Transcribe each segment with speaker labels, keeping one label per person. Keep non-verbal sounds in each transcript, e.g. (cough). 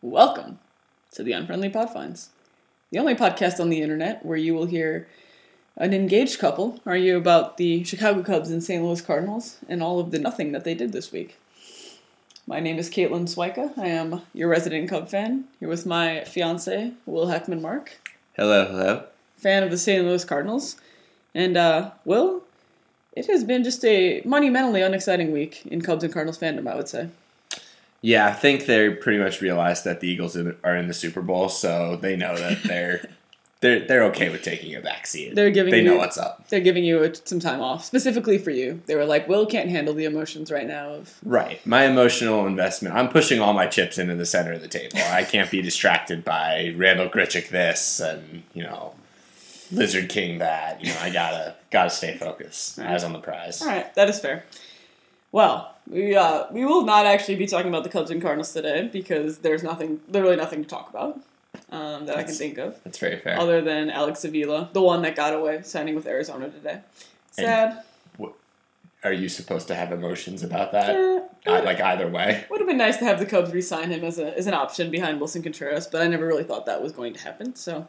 Speaker 1: Welcome to the Unfriendly Podfinds, the only podcast on the internet where you will hear an engaged couple argue about the Chicago Cubs and St. Louis Cardinals and all of the nothing that they did this week. My name is Caitlin Swyka. I am your resident Cub fan. Here with my fiance, Will Heckman Mark,
Speaker 2: Hello, hello.
Speaker 1: fan of the St. Louis Cardinals. And, uh, Will, it has been just a monumentally unexciting week in Cubs and Cardinals fandom, I would say.
Speaker 2: Yeah, I think they pretty much realized that the Eagles are in the Super Bowl, so they know that (laughs) they're they're they're okay with taking a backseat.
Speaker 1: They're giving
Speaker 2: they know what's up.
Speaker 1: They're giving you some time off, specifically for you. They were like, Will can't handle the emotions right now of
Speaker 2: Right. My emotional investment. I'm pushing all my chips into the center of the table. I can't be distracted by Randal Grichuk this and you know Lizard King that. You know, I gotta gotta stay focused. Eyes on the prize.
Speaker 1: All right, that is fair. Well, we uh, we will not actually be talking about the Cubs and Cardinals today because there's nothing, literally nothing to talk about um, that I can think of
Speaker 2: That's very fair.
Speaker 1: other than Alex Avila, the one that got away signing with Arizona today. Sad.
Speaker 2: Are you supposed to have emotions about that?
Speaker 1: Eh,
Speaker 2: Uh, like either way. (laughs)
Speaker 1: would have been nice to have the Cubs re-sign him as a as an option behind Willson Contreras, but I never really thought that was going to happen. So,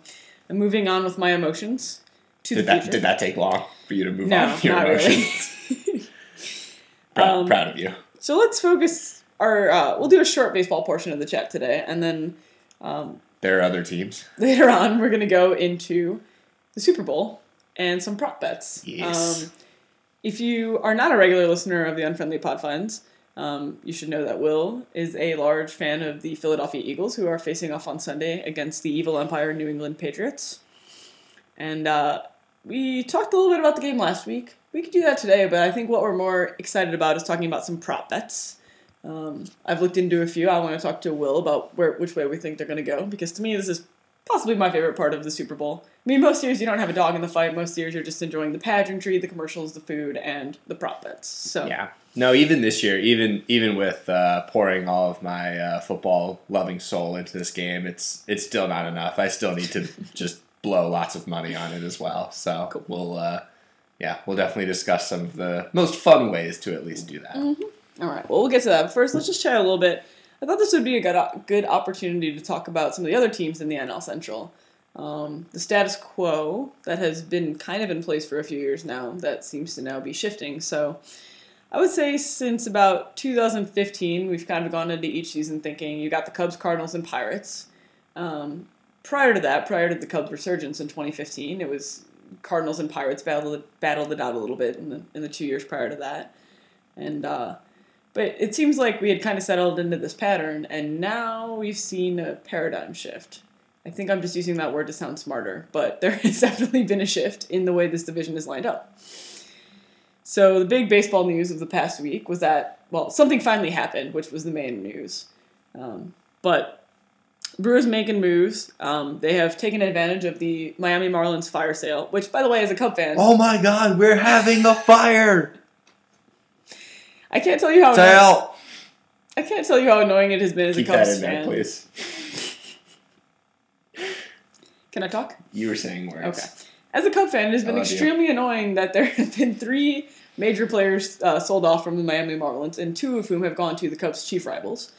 Speaker 1: I'm moving on with my emotions to
Speaker 2: Did
Speaker 1: the
Speaker 2: that
Speaker 1: future.
Speaker 2: did that take long for you to move
Speaker 1: No,
Speaker 2: on with your
Speaker 1: not really. (laughs)
Speaker 2: proud,
Speaker 1: Um,
Speaker 2: proud of you.
Speaker 1: So let's focus our. Uh, we'll do a short baseball portion of the chat today, and then um,
Speaker 2: There are other teams.
Speaker 1: later on we're going to go into the Super Bowl and some prop bets.
Speaker 2: Yes.
Speaker 1: Um, if you are not a regular listener of the Unfriendly Podfinds, um, you should know that Will is a large fan of the Philadelphia Eagles, who are facing off on Sunday against the evil empire New England Patriots. And uh, we talked a little bit about the game last week. We could do that today, but I think what we're more excited about is talking about some prop bets. Um, I've looked into a few. I want to talk to Will about where which way we think they're going to go because to me this is possibly my favorite part of the Super Bowl. I mean, most years you don't have a dog in the fight. Most years you're just enjoying the pageantry, the commercials, the food, and the prop bets. So
Speaker 2: Yeah. No, even this year, even even with uh, pouring all of my uh, football loving soul into this game, it's it's still not enough. I still need to (laughs) just blow lots of money on it as well. So
Speaker 1: Cool.
Speaker 2: we'll uh, yeah, we'll definitely discuss some of the most fun ways to at least do that.
Speaker 1: All right. Well, we'll get to that. But first, let's just chat a little bit. I thought this would be a good good opportunity to talk about some of the other teams in the NL Central. Um, the status quo that has been kind of in place for a few years now that seems to now be shifting. So, I would say since about 2015, we've kind of gone into each season thinking you got the Cubs, Cardinals, and Pirates. Um, prior to that, prior to the Cubs' resurgence in 2015, it was Cardinals and Pirates battled battled it out a little bit in the in the two years prior to that, and. Uh, but it seems like we had kind of settled into this pattern, and now we've seen a paradigm shift. I think I'm just using that word to sound smarter, but there (laughs) has definitely been a shift in the way this division is lined up. So, the big baseball news of the past week was that, well, something finally happened, which was the main news. Um, but Brewers making moves. Um, they have taken advantage of the Miami Marlins fire sale, which, by the way, as a Cub fan,
Speaker 2: Oh my God, we're having a fire
Speaker 1: I can't tell you how
Speaker 2: sale.
Speaker 1: I can't tell you how annoying it has been as
Speaker 2: Keep
Speaker 1: a Cubs
Speaker 2: that in
Speaker 1: fan.
Speaker 2: there, please. (laughs)
Speaker 1: Can I talk?
Speaker 2: You were saying words.
Speaker 1: Okay. As a Cub fan, it has been
Speaker 2: love you.
Speaker 1: extremely annoying that there (laughs) have been three major players uh, sold off from the Miami Marlins, and two of whom have gone to the Cubs' chief rivals.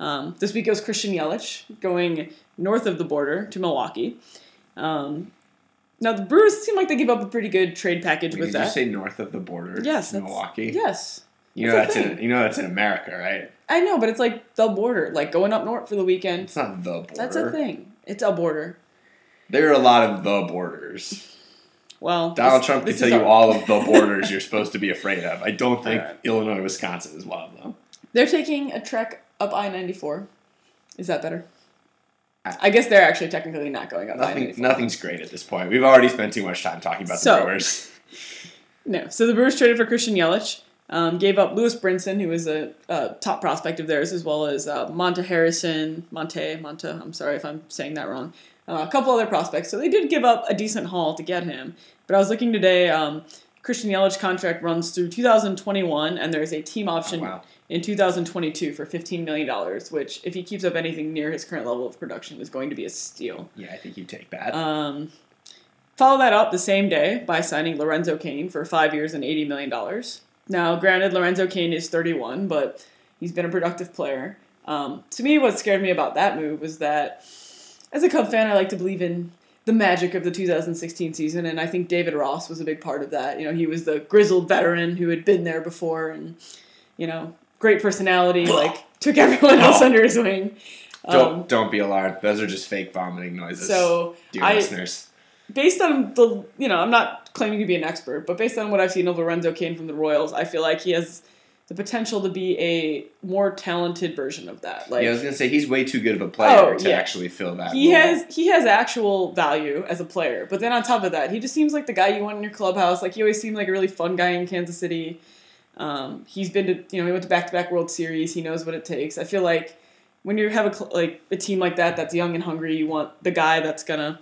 Speaker 1: Um, this week was Christian Yelich going north of the border to Milwaukee. Um, now the Brewers seem like they gave up a pretty good trade package
Speaker 2: Wait,
Speaker 1: with
Speaker 2: did
Speaker 1: that.
Speaker 2: you say north of the border?
Speaker 1: yes,
Speaker 2: in Milwaukee.
Speaker 1: Yes,
Speaker 2: You know
Speaker 1: That's
Speaker 2: that's in you know that's in America, right?
Speaker 1: I know, but it's like the border, like going up north for the weekend.
Speaker 2: It's not the border.
Speaker 1: That's a thing. It's a border.
Speaker 2: There are a lot of the borders.
Speaker 1: Well,
Speaker 2: Donald
Speaker 1: this-
Speaker 2: Trump can tell you all of the borders you're supposed to be afraid of. I don't (laughs) think
Speaker 1: Alright.
Speaker 2: Illinois, Wisconsin is one of them.
Speaker 1: They're taking a trek up I ninety four. Is that better?
Speaker 2: I-
Speaker 1: guess they're actually technically not going up
Speaker 2: Nothing, nothing's great at this point. We've already spent too much time talking about
Speaker 1: So-
Speaker 2: the Brewers. (laughs)
Speaker 1: No. So the Brewers traded for Christian Yelich, um, gave up Lewis Brinson, who was a, a top prospect of theirs, as well as uh, Monta Harrison, Monte, Monta. I'm sorry if I'm saying that wrong. Uh, a couple other prospects. So they did give up a decent haul to get him. But I was looking today. Um, Christian Yelich contract runs through 2021, and there's a team option
Speaker 2: Oh, wow.
Speaker 1: In 2022 for 15 million dollars, which, if he keeps up anything near his current level of production, is going to be a steal.
Speaker 2: Yeah, I think you take that.
Speaker 1: Um, follow that up the same day by signing Lorenzo Cain for five years and $80 million. Now, granted, Lorenzo Cain is 31, but he's been a productive player. Um, to me, what scared me about that move was that, as a Cub fan, I like to believe in the magic of the 2016 season, and I think David Ross was a big part of that. You know, he was the grizzled veteran who had been there before, and you know, great personality, like took everyone else under his wing.
Speaker 2: Don't
Speaker 1: Um,
Speaker 2: don't be alarmed. Those are just fake vomiting noises.
Speaker 1: so
Speaker 2: dear
Speaker 1: I,
Speaker 2: listeners.
Speaker 1: based on the you know i'm not claiming to be an expert but based on what i've seen of lorenzo cain from the royals i feel like he has the potential to be a more talented version of that like
Speaker 2: yeah, I was gonna say he's way too good of a player
Speaker 1: Oh,
Speaker 2: to
Speaker 1: yeah.
Speaker 2: actually fill that.
Speaker 1: he
Speaker 2: role.
Speaker 1: has he has actual value as a player but then on top of that he just seems like the guy you want in your clubhouse like he always seemed like a really fun guy in kansas city um, he's been to you know he went to back-to-back world series he knows what it takes i feel like when you have a like a team like that that's young and hungry you want the guy that's gonna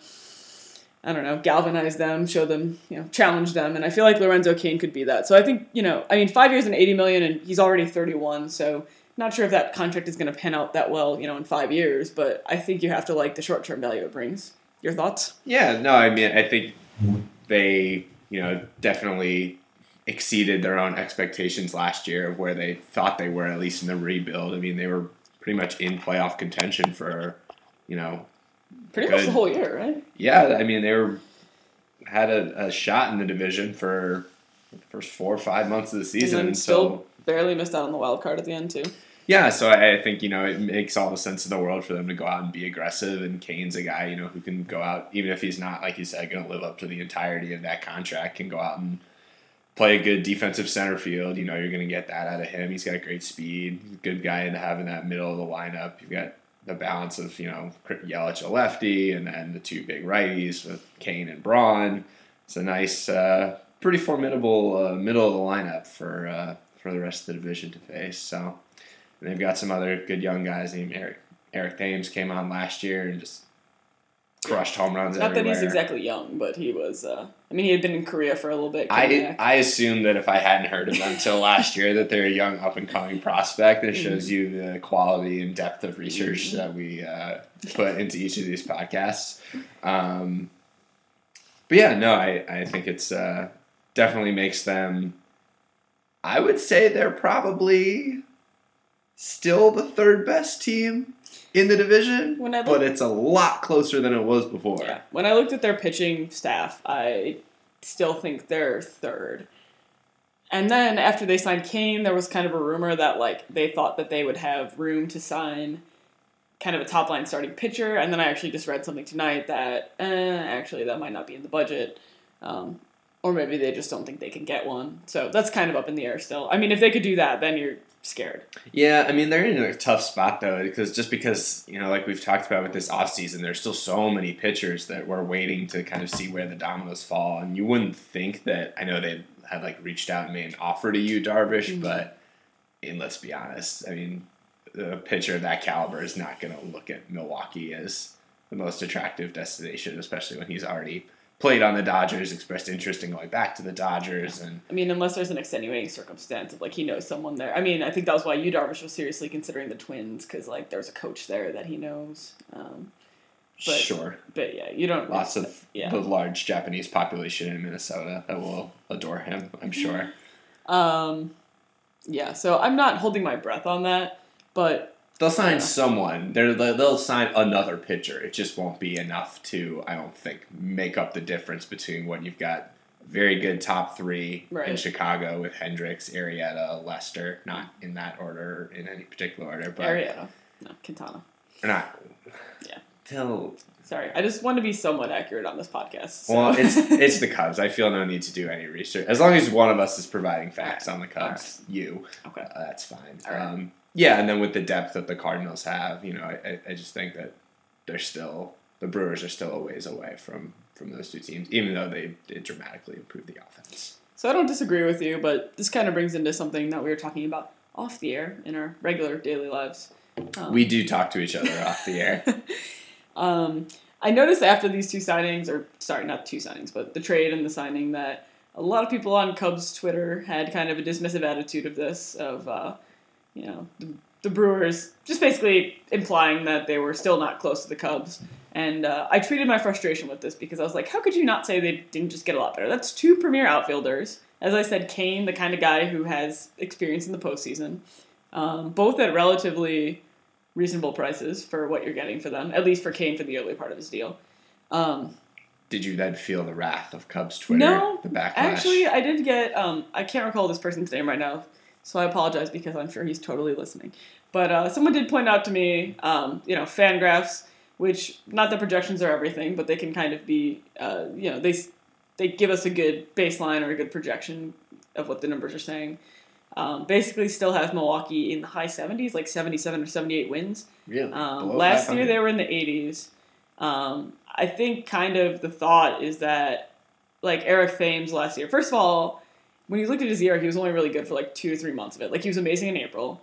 Speaker 1: I don't know, galvanize them, show them, you know, challenge them, and I feel like Lorenzo Cain could be that. So I think, you know, I mean, five years and eighty million, and he's already thirty-one. So not sure if that contract is going to pan out that well, you know, in five years. But I think you have to like the short-term value it brings. Your thoughts?
Speaker 2: Yeah, no, I mean, I think they, you know, definitely exceeded their own expectations last year of where they thought they were, at least in the rebuild. I mean, they were pretty much in playoff contention for, you know,
Speaker 1: Pretty much the whole year, right?
Speaker 2: yeah, I mean, they were had a, a shot in the division for the first four or five months of the season.
Speaker 1: and then
Speaker 2: so
Speaker 1: still barely missed out on the wild card at the end too.
Speaker 2: Yeah, so I, I think you know it makes all the sense in the world for them to go out and be aggressive. And Cain's a guy you know who can go out even if he's not like you said going to live up to the entirety of that contract, can go out and play a good defensive center field. You know you're going to get that out of him. He's got great speed. Good guy to have in that middle of the lineup. You've got the balance of you know Yelich a lefty, and then the two big righties with Cain and Braun. It's a nice, uh, pretty formidable uh, middle of the lineup for uh, for the rest of the division to face. So. And they've got some other good young guys. Named Eric Eric Thames came on last year and just crushed home runs
Speaker 1: Not that he's exactly young, but he was. Uh, I mean, he had been in Korea for a little bit.
Speaker 2: I. I assumed that if I hadn't heard of them until last year, that they're a young up and coming prospect. That shows you the quality and depth of research that we uh, put into each of these podcasts. Um, but yeah, no, I I think it's uh, definitely makes them. I would say they're probably still the third best team in the division,
Speaker 1: When I
Speaker 2: but it's a lot closer than it was before.
Speaker 1: Yeah. When I looked at their pitching staff, I still think they're third. And then after they signed Cain, there was kind of a rumor that like they thought that they would have room to sign kind of a top line starting pitcher. And then I actually just read something tonight that eh, actually that might not be in the budget. Um, or maybe they just don't think they can get one. So that's kind of up in the air still. I mean, if they could do that, then you're scared.
Speaker 2: Yeah, I mean they're in a tough spot though because just because you know like we've talked about with this offseason, there's still so many pitchers that we're waiting to kind of see where the dominoes fall, and you wouldn't think that I know they had like reached out and made an offer to Yu, Darvish,
Speaker 1: Mhm.
Speaker 2: but and let's be honest, I mean a pitcher of that caliber is not going to look at Milwaukee as the most attractive destination, especially when he's already played on the Dodgers, expressed interest in going back to the Dodgers, and
Speaker 1: I mean, unless there's an extenuating circumstance of like he knows someone there. I mean, I think that was why Yu Darvish was seriously considering the Twins because like there's a coach there that he knows. Um, But-
Speaker 2: sure.
Speaker 1: but yeah, you don't.
Speaker 2: Lots of
Speaker 1: yeah.
Speaker 2: the large Japanese population in Minnesota that will adore him, I'm sure.
Speaker 1: Um, yeah, so I'm not holding my breath on that, but
Speaker 2: They'll sign
Speaker 1: Yeah.
Speaker 2: someone. They're, they'll sign another pitcher. It just won't be enough to, I don't think, make up the difference between what you've got very good top three in Chicago with Hendricks, Arrieta, Lester, not in that order, in any particular order, but
Speaker 1: Arrieta, no Quintana.
Speaker 2: or not.
Speaker 1: Yeah.
Speaker 2: Till
Speaker 1: Sorry, I just want to be somewhat accurate on this podcast. so-
Speaker 2: well, it's (laughs) it's the Cubs. I feel no need to do any research as long as one of us is providing facts on the Cubs. You,
Speaker 1: okay.
Speaker 2: uh, that's fine.
Speaker 1: All right.
Speaker 2: Yeah, and then with the depth that the Cardinals have, you know, I, I, I just think that they're still the Brewers are still a ways away from from those two teams, even though they did dramatically improve the offense.
Speaker 1: So I don't disagree with you, but this kind of brings into something that we were talking about off the air in our regular daily lives. Um,
Speaker 2: We do talk to each other off the air. (laughs)
Speaker 1: Um, I noticed after these two signings, or sorry, not two signings, but the trade and the signing, that a lot of people on Cubs Twitter had kind of a dismissive attitude of this, of uh, you know the, the Brewers just basically implying that they were still not close to the Cubs. And uh, I tweeted my frustration with this because I was like, how could you not say they didn't just get a lot better? That's two premier outfielders. As I said, Cain, the kind of guy who has experience in the postseason, um, both at relatively reasonable prices for what you're getting for them, at least for Cain for the early part of his deal. Um,
Speaker 2: Did you then feel the wrath of Cubs Twitter?
Speaker 1: No,
Speaker 2: the backlash.
Speaker 1: Actually, I did get. Um, I can't recall this person's name right now, so I apologize because I'm sure he's totally listening. But uh, someone did point out to me, um, you know, FanGraphs, which not that projections are everything, but they can kind of be, uh, you know, they they give us a good baseline or a good projection of what the numbers are saying. Um, basically, still have Milwaukee in the high 70s, like 77 or 78 wins.
Speaker 2: really?
Speaker 1: Um, last year they were in the 80s. Um, I think kind of the thought is that like Eric Thames last year. First of all, when you looked at his year, he was only really good for like two or three months of it. Like he was amazing in April.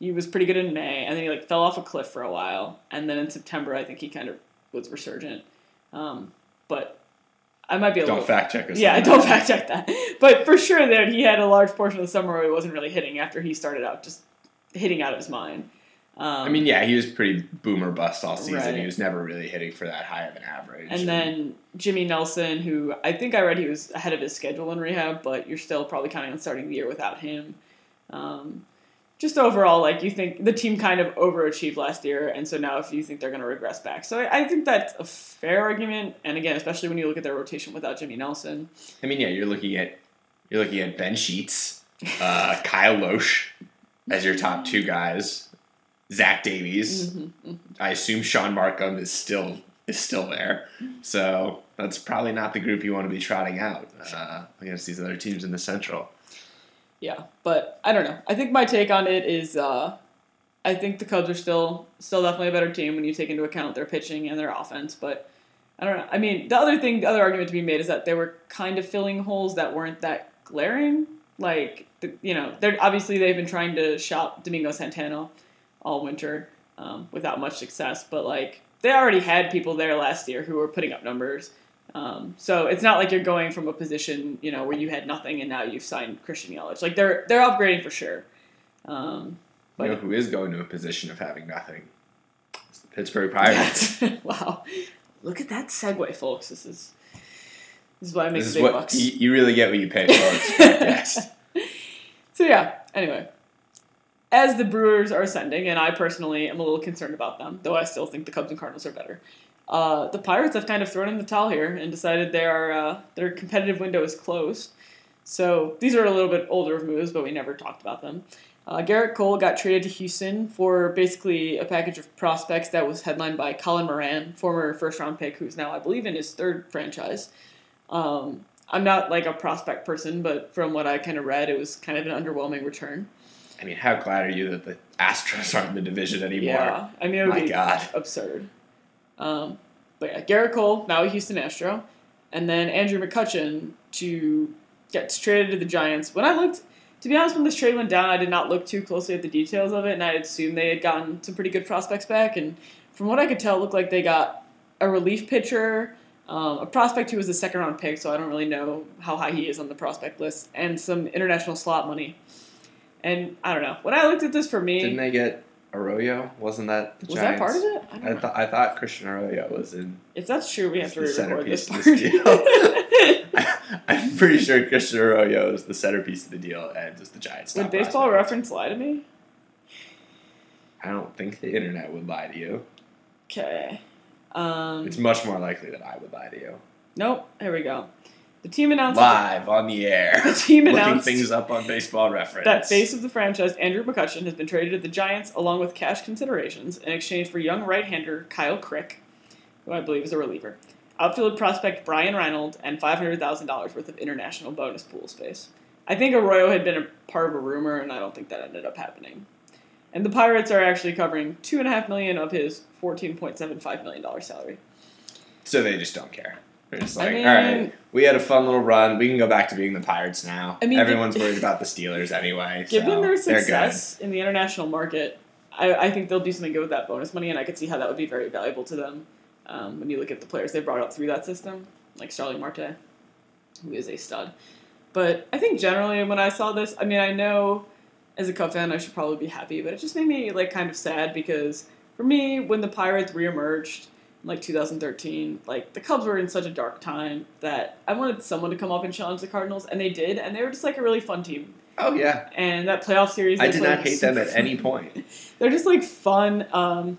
Speaker 1: He was pretty good in May, and then he like fell off a cliff for a while. And then in September, I think he kind of was resurgent. Um, but I might be a
Speaker 2: Don't
Speaker 1: little
Speaker 2: fact check us.
Speaker 1: yeah,
Speaker 2: on
Speaker 1: don't (laughs) fact check that. But for sure, that he had a large portion of the summer where he wasn't really hitting after he started out just hitting out of his mind. Um,
Speaker 2: I mean, yeah, he was pretty boomer bust all season.
Speaker 1: Right.
Speaker 2: He was never really hitting for that high of an average.
Speaker 1: and then Jimmy Nelson, who I think I read he was ahead of his schedule in rehab, but you're still probably counting on starting the year without him. Um, just overall, like you think the team kind of overachieved last year, and so now if you think they're going to regress back, so I, I think that's a fair argument. And again, especially when you look at their rotation without Jimmy Nelson,
Speaker 2: I mean, yeah, you're looking at you're looking at Ben Sheets, uh, (laughs) Kyle Lohse as your top two guys, Zach Davies.
Speaker 1: Mhm.
Speaker 2: I assume Shaun Marcum is still is still there, so that's probably not the group you want to be trotting out uh, against these other teams in the Central.
Speaker 1: Yeah, but I don't know. I think my take on it is, uh, I think the Cubs are still still definitely a better team when you take into account their pitching and their offense. But I don't know. I mean, the other thing, the other argument to be made is that they were kind of filling holes that weren't that glaring. Like, the, you know, they're obviously they've been trying to shop Domingo Santana all winter um, without much success. But like, they already had people there last year who were putting up numbers. Um, so it's not like you're going from a position, you know, where you had nothing and now you've signed Christian Yelich. Like they're they're upgrading for sure. Um,
Speaker 2: You know who is going to a position of having nothing? It's the Pittsburgh Pirates. (laughs)
Speaker 1: wow, look at that segue, folks. This is this is why I make
Speaker 2: this is
Speaker 1: big bucks.
Speaker 2: you, you really get what you pay (laughs) for. podcast.
Speaker 1: So yeah. Anyway, as the Brewers are ascending, and I personally am a little concerned about them, though I still think the Cubs and Cardinals are better. Uh, the Pirates have kind of thrown in the towel here and decided they are uh, their competitive window is closed. So these are a little bit older moves, but we never talked about them. Uh, Gerrit Cole got traded to Houston for basically a package of prospects that was headlined by Colin Moran, former first round pick, who's now, I believe, in his third franchise. Um, I'm not like a prospect person, but from what I kind of read, it was kind of an underwhelming return.
Speaker 2: I mean, how glad are you that the Astros aren't in the division anymore?
Speaker 1: Yeah, I mean, it would
Speaker 2: My
Speaker 1: be
Speaker 2: God.
Speaker 1: absurd. Um, but yeah, Gerrit Cole, now a Houston Astro, and then Andrew McCutchen to get traded to the Giants. When I looked, to be honest, when this trade went down, I did not look too closely at the details of it, and I assumed they had gotten some pretty good prospects back. And from what I could tell, it looked like they got a relief pitcher, um, a prospect who was a second round pick, so I don't really know how high he is on the prospect list, and some international slot money. And I don't know. When I looked at this for me,
Speaker 2: Didn't they get Arroyo? Wasn't that the
Speaker 1: was that part of it? I don't
Speaker 2: I
Speaker 1: know.
Speaker 2: thought I thought Christian Arroyo was in.
Speaker 1: If that's true, we have to
Speaker 2: the
Speaker 1: re-record this
Speaker 2: centerpiece
Speaker 1: part.
Speaker 2: of this (laughs) (laughs) I'm pretty sure Christian Arroyo is the centerpiece of the deal and just the Giants.
Speaker 1: Would baseball reference lie to me?
Speaker 2: I don't think the internet would lie to you.
Speaker 1: Okay. Um,
Speaker 2: It's much more likely that I would lie to you.
Speaker 1: nope. Here we go. The team announced
Speaker 2: Live on the air. (laughs)
Speaker 1: The team
Speaker 2: Looking
Speaker 1: announced
Speaker 2: things up on baseball reference.
Speaker 1: that face of the franchise, Andrew McCutchen, has been traded to the Giants along with cash considerations in exchange for young right-hander Kyle Crick, who I believe is a reliever, outfield prospect Bryan Reynolds, and five hundred thousand dollars worth of international bonus pool space. I think Arroyo had been a part of a rumor, and I don't think that ended up happening. And the Pirates are actually covering two and a half million of his fourteen point seven five million dollar salary.
Speaker 2: So they just don't care. They're just
Speaker 1: I
Speaker 2: like,
Speaker 1: mean-
Speaker 2: all right, we had a fun little run. We can go back to being the Pirates now.
Speaker 1: I mean,
Speaker 2: everyone's worried about the Steelers anyway. (laughs)
Speaker 1: Given
Speaker 2: so
Speaker 1: their success in the international market, I, I think they'll do something good with that bonus money, and I could see how that would be very valuable to them um, when you look at the players they brought up through that system, like Charlie Marte, who is a stud. But I think generally when I saw this, I mean, I know as a Cub fan I should probably be happy, but it just made me like kind of sad because for me, when the Pirates reemerged like 2013, like the Cubs were in such a dark time that I wanted someone to come up and challenge the Cardinals, and they did, and they were just like a really fun team
Speaker 2: Oh yeah,
Speaker 1: and that playoff series.
Speaker 2: I did not hate them at any point. (laughs)
Speaker 1: They're just like fun. Um,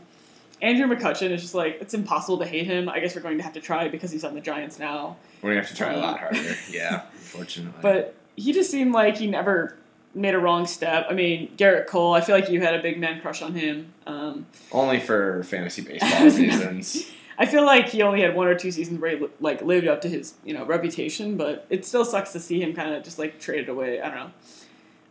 Speaker 1: Andrew McCutchen is just like it's impossible to hate him. I guess we're going to have to try because he's on the Giants now.
Speaker 2: We're gonna have to try a lot harder. (laughs) Yeah, unfortunately.
Speaker 1: But he just seemed like he never made a wrong step. I mean, Gerrit Cole. I feel like you had a big man crush on him. Um,
Speaker 2: only for fantasy (laughs) baseball reasons.
Speaker 1: I feel like he only had one or two seasons where he like lived up to his you know reputation, but it still sucks to see him kind of just like traded away. I don't know.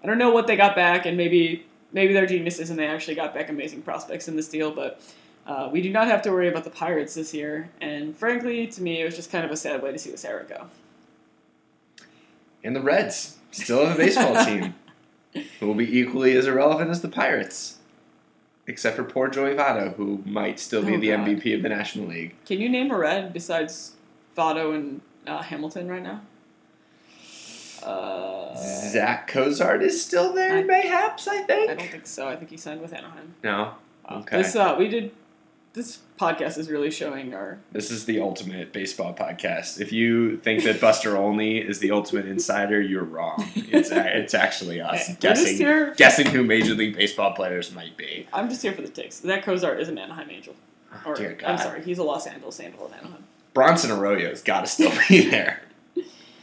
Speaker 1: I don't know what they got back, and maybe maybe they're geniuses and they actually got back amazing prospects in this deal, but. Uh, we do not have to worry about the Pirates this year, and frankly, to me, it was just kind of a sad way to see this era go.
Speaker 2: And the Reds still have a baseball (laughs) team who will be equally as irrelevant as the Pirates, except for poor Joey Votto, who might still be
Speaker 1: Oh,
Speaker 2: the
Speaker 1: God.
Speaker 2: MVP of the National League.
Speaker 1: Can you name a red besides Votto and uh, Hamilton right now? Uh,
Speaker 2: Zach Cozart is still there,
Speaker 1: I-
Speaker 2: mayhaps. I think.
Speaker 1: I don't think so. I think he signed with Anaheim.
Speaker 2: no. Okay.
Speaker 1: This uh, we did. This podcast is really showing our.
Speaker 2: This is the ultimate baseball podcast. If you think that Buster Olney is the ultimate insider, you're wrong. It's it's actually us
Speaker 1: We're
Speaker 2: guessing
Speaker 1: here-
Speaker 2: guessing who Major League Baseball players might be.
Speaker 1: I'm just here for the takes. That Cozart is an Anaheim Angel.
Speaker 2: Oh,
Speaker 1: Or,
Speaker 2: dear God.
Speaker 1: I'm sorry, he's a Los Angeles Angel of Anaheim.
Speaker 2: Bronson Arroyo's got to still be (laughs) there.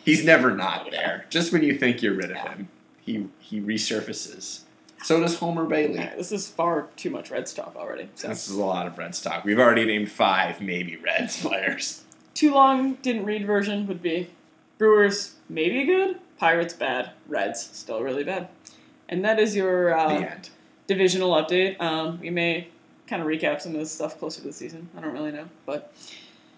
Speaker 2: He's never not there. Just when you think you're rid of him, he he resurfaces. So does Homer Bailey.
Speaker 1: This is far too much Reds talk already. So.
Speaker 2: This is a lot of Reds talk. We've already named five, maybe Reds (laughs) players.
Speaker 1: Too long, didn't read version would be Brewers maybe good, Pirates bad, Reds still really bad. And that is your uh, divisional update. Um, we may kind of recap some of this stuff closer to the season. I don't really know, but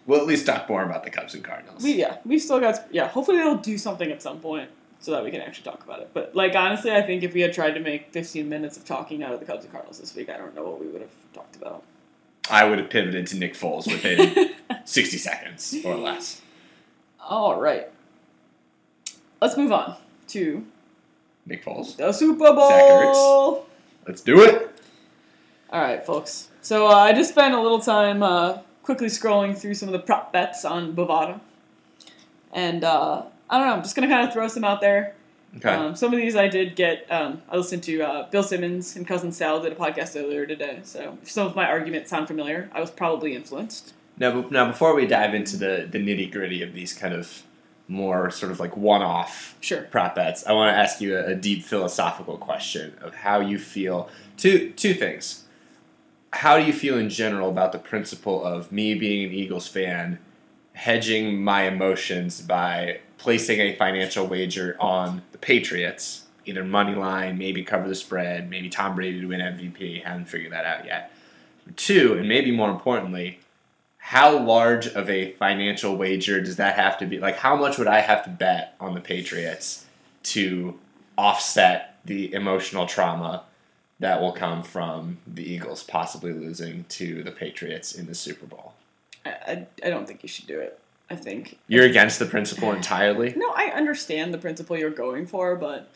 Speaker 2: We'll at least talk more about the Cubs and Cardinals.
Speaker 1: we yeah we've still got yeah. Hopefully they'll do something at some point so that we can actually talk about it. But like honestly, I think if we had tried to make 15 minutes of talking out of the Cubs and Cardinals this week, I don't know what we would have talked about.
Speaker 2: I would have pivoted to Nick Foles within (laughs) 60 seconds or less.
Speaker 1: All right, let's move on to
Speaker 2: Nick Foles.
Speaker 1: the Super Bowl.
Speaker 2: Let's do it.
Speaker 1: All right, folks. So uh, I just spent a little time uh, quickly scrolling through some of the prop bets on Bovada, and uh, I don't know. I'm just gonna kind of throw some out there.
Speaker 2: Okay.
Speaker 1: Um, some of these I did get. Um, I listened to uh, Bill Simmons and Cousin Sal did a podcast earlier today. So if some of my arguments sound familiar, I was probably influenced.
Speaker 2: Now, now before we dive into the, the nitty gritty of these kind of more sort of like one off
Speaker 1: Sure.
Speaker 2: prop bets, I want to ask you a, a deep philosophical question of how you feel. Two two things. How do you feel in general about the principle of me being an Eagles fan, hedging my emotions by placing a financial wager on the Patriots, either money line, maybe cover the spread, maybe Tom Brady to win MVP. Haven't figured that out yet. Two, and maybe more importantly, how large of a financial wager does that have to be? Like, how much would I have to bet on the Patriots to offset the emotional trauma that will come from the Eagles possibly losing to the Patriots in the Super Bowl?
Speaker 1: I, I, don't think you should do it. I think
Speaker 2: You're against the principle entirely?
Speaker 1: No, I understand the principle you're going for, but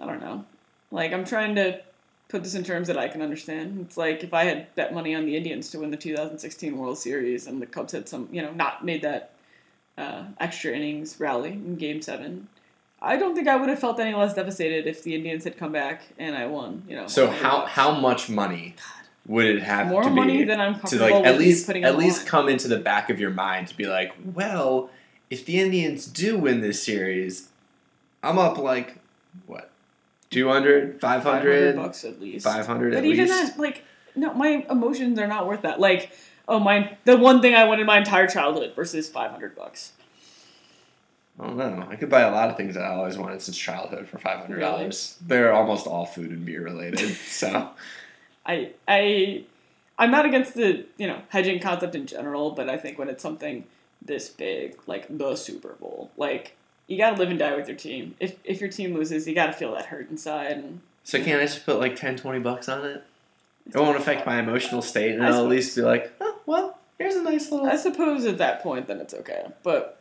Speaker 1: I don't know. Like, I'm trying to put this in terms that I can understand. It's like if I had bet money on the Indians to win the 2016 World Series and the Cubs had some, you know, not made that uh, extra innings rally in Game Seven. I don't think I would have felt any less devastated if the Indians had come back and I won. You know.
Speaker 2: So how how much money would it have
Speaker 1: more
Speaker 2: to
Speaker 1: money
Speaker 2: be
Speaker 1: than I'm
Speaker 2: to like at least at least
Speaker 1: line.
Speaker 2: come into the back of your mind to be like, well, if the Indians do win this series, I'm up like what 200, 500,
Speaker 1: bucks at least.
Speaker 2: 500
Speaker 1: But
Speaker 2: at
Speaker 1: even
Speaker 2: least.
Speaker 1: that, like, no, my emotions are not worth that. Like, oh my, the one thing I wanted my entire childhood versus five hundred bucks.
Speaker 2: I don't know. I could buy a lot of things that I always wanted since childhood for five hundred dollars. They're almost all food and beer related. (laughs) so
Speaker 1: I, I, I'm not against the you know hedging concept in general, but I think when it's something this big, like the Super Bowl, like you got to live and die with your team. If if your team loses, you got to feel that hurt inside. And
Speaker 2: so can't I just put like 10, 20 bucks on it? It won't affect my emotional state, and
Speaker 1: I
Speaker 2: I'll at least be like, oh well, here's a nice little.
Speaker 1: I suppose at that point, then it's okay. But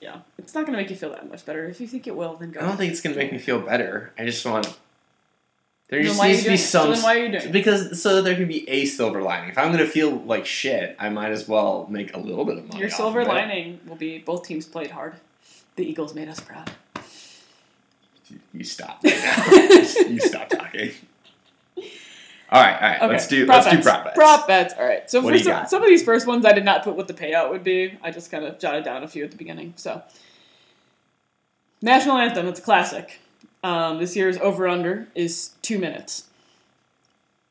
Speaker 1: yeah, it's not gonna make you feel that much better. If you think it will, then go.
Speaker 2: I don't think it's gonna make me feel better. I just want. There just needs to be?
Speaker 1: So
Speaker 2: some
Speaker 1: then why are you doing it?
Speaker 2: because so that there can be a silver lining. If I'm gonna feel like shit, I might as well make a little bit of money.
Speaker 1: Your silver lining will be both teams played hard. The Eagles made us proud.
Speaker 2: You stop. Right now. (laughs) you stop talking. All right, all right.
Speaker 1: Okay.
Speaker 2: Let's do
Speaker 1: prop
Speaker 2: let's do prop bets.
Speaker 1: Prop bets. All right. So
Speaker 2: What
Speaker 1: for some, some of these first ones, I did not put what the payout would be. I just kind of jotted down a few at the beginning. So, national anthem. It's a classic. Um, this year's over under is two minutes.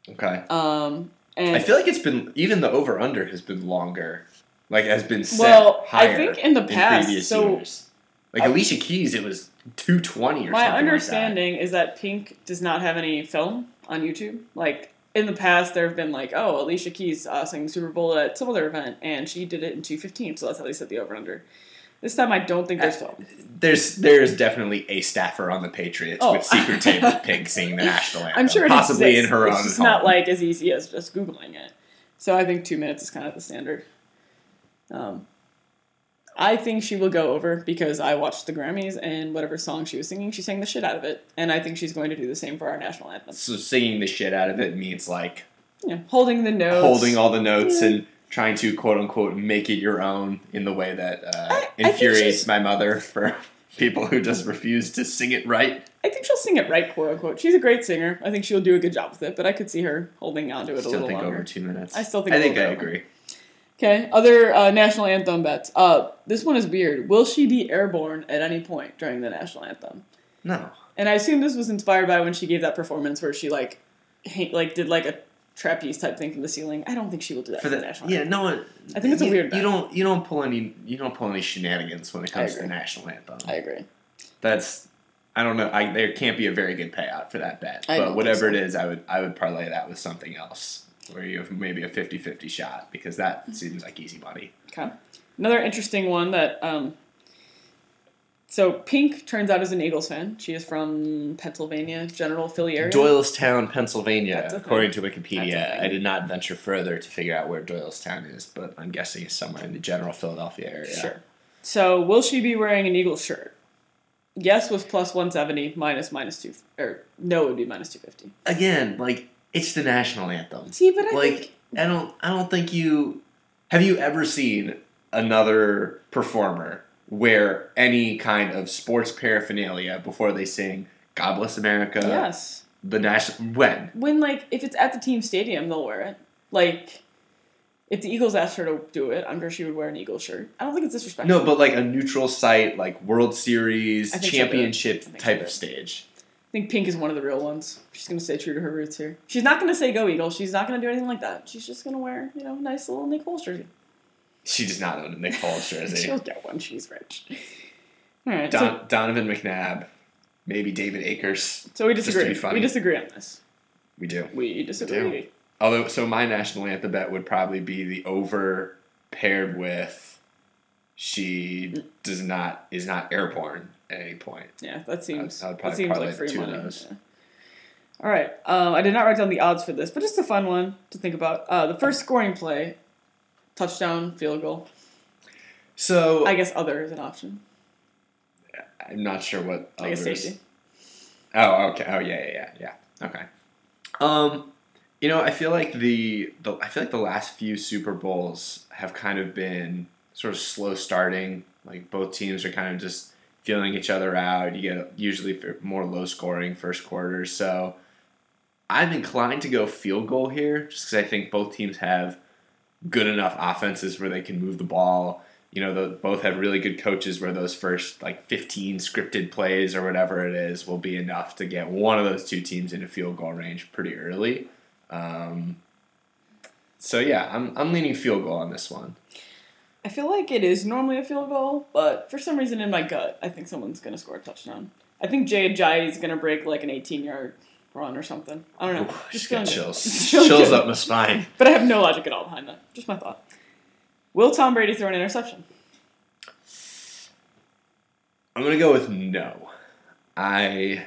Speaker 2: Okay.
Speaker 1: Um, and
Speaker 2: I feel like it's been even the over under has been longer. Like has been set
Speaker 1: Well, I
Speaker 2: higher
Speaker 1: think in the past,
Speaker 2: previous
Speaker 1: so-
Speaker 2: years. Like
Speaker 1: I-
Speaker 2: Alicia Keys, it was two twenty or
Speaker 1: my
Speaker 2: something.
Speaker 1: understanding is that Pink does not have any film on YouTube. Like in the past, there have been like, oh, Alicia Keys uh, sang Super Bowl at some other event, and she did it in two fifteen. So that's how they set the over under. This time, I don't think there's film.
Speaker 2: There's there's definitely a staffer on the Patriots
Speaker 1: Oh.
Speaker 2: with secret (laughs) tape of Pink singing the national anthem.
Speaker 1: I'm sure it
Speaker 2: possibly
Speaker 1: exists.
Speaker 2: in her
Speaker 1: it's
Speaker 2: own home.
Speaker 1: not like as easy as just googling it. So I think two minutes is kind of the standard. Um, I think she will go over because I watched the Grammys and whatever song she was singing, she sang the shit out of it, and I think she's going to do the same for our national anthem.
Speaker 2: so singing the shit out of it means like
Speaker 1: Yeah, holding the notes,
Speaker 2: holding all the notes
Speaker 1: Yeah.
Speaker 2: and trying to quote unquote make it your own in the way that uh,
Speaker 1: I- I
Speaker 2: infuriates
Speaker 1: she's-
Speaker 2: my mother (laughs) for people who just refuse to sing it right.
Speaker 1: I think she'll sing it right, quote unquote. She's a great singer. I think she'll do a good job with it, but I could see her holding on to it a
Speaker 2: Still
Speaker 1: little
Speaker 2: think
Speaker 1: longer.
Speaker 2: over two minutes.
Speaker 1: I still think
Speaker 2: I think I
Speaker 1: over.
Speaker 2: agree.
Speaker 1: Okay, other uh, national anthem bets. Uh, this one is weird. Will she be airborne at any point during the national anthem?
Speaker 2: No.
Speaker 1: And I assume this was inspired by when she gave that performance where she like, like did like a trapeze type thing from the ceiling. I don't think she will do that
Speaker 2: For
Speaker 1: for,
Speaker 2: the,
Speaker 1: national
Speaker 2: yeah,
Speaker 1: anthem.
Speaker 2: no.
Speaker 1: I think it's a
Speaker 2: you,
Speaker 1: weird
Speaker 2: You don't. You don't pull any. You don't pull any shenanigans when it comes to the national anthem.
Speaker 1: I agree.
Speaker 2: That's. I don't know. I, there can't be a very good payout for that bet.
Speaker 1: I
Speaker 2: But whatever
Speaker 1: so.
Speaker 2: it is, I would. I would parlay that with something else where you have maybe a 50-50 shot because that seems like easy money.
Speaker 1: Okay. Another interesting one that um, so Pink turns out is an Eagles fan. She is from Pennsylvania, general Philly area.
Speaker 2: Doylestown, Pennsylvania,
Speaker 1: That's a thing.
Speaker 2: according to Wikipedia. I did not venture further to figure out where Doylestown is, but I'm guessing it's somewhere in the general Philadelphia area.
Speaker 1: Sure. So will she be wearing an Eagles shirt? Yes was plus one seventy, minus minus two, or no would be minus two fifty.
Speaker 2: Again, like it's the national anthem.
Speaker 1: See, but I
Speaker 2: like
Speaker 1: think
Speaker 2: I don't I don't think you have you ever seen another performer wear any kind of sports paraphernalia before they sing God Bless America
Speaker 1: yes.
Speaker 2: the national when
Speaker 1: When like if it's at the team stadium, they'll wear it. Like if the Eagles asked her to do it, I'm sure she would wear an Eagles shirt. I don't think it's disrespectful.
Speaker 2: no but like a neutral site like World Series
Speaker 1: I think she'll do it.
Speaker 2: championship type of stage
Speaker 1: I think Pink is one of the real ones. She's gonna stay true to her roots here. She's not gonna say go Eagles. She's not gonna do anything like that. She's just gonna wear, you know, a nice little Nick Foles jersey.
Speaker 2: She does not own a Nick Foles jersey (laughs)
Speaker 1: She'll get one. She's rich. All right. So,
Speaker 2: Donovan McNabb maybe David Akers
Speaker 1: so we disagree. We disagree on this.
Speaker 2: we do
Speaker 1: We disagree.
Speaker 2: Although, so my national anthem bet would probably be the over paired with she does not is not airborne at any point.
Speaker 1: Yeah, that seems
Speaker 2: I
Speaker 1: that seems like free money. Yeah. All right. Um, I did not write down the odds for this, but just a fun one to think about. Uh, the first scoring play, touchdown, field goal.
Speaker 2: So
Speaker 1: I guess other is an option.
Speaker 2: I'm not sure what.
Speaker 1: I guess safety.
Speaker 2: Oh, okay. Oh, yeah, yeah, yeah, yeah. Okay. Um, you know, I feel like the the I feel like the last few Super Bowls have kind of been sort of slow starting. Like both teams are kind of just feeling each other out. You get usually more low scoring first quarters. So I'm inclined to go field goal here, just because I think both teams have good enough offenses where they can move the ball. You know, the, both have really good coaches where those first like 15 scripted plays or whatever it is will be enough to get one of those two teams into field goal range pretty early. Um, so yeah, I'm, I'm leaning field goal on this one.
Speaker 1: I feel like it is normally a field goal, but for some reason in my gut, I think someone's gonna score a touchdown. I think Jay Ajayi is gonna break like an 18 yard run or something. I don't know.
Speaker 2: Oof, (laughs)
Speaker 1: Just feeling
Speaker 2: chills.
Speaker 1: Just
Speaker 2: chills up my spine.
Speaker 1: But I have no logic at all behind that. Just my thought. Will Tom Brady throw an interception?
Speaker 2: I'm gonna go with no. I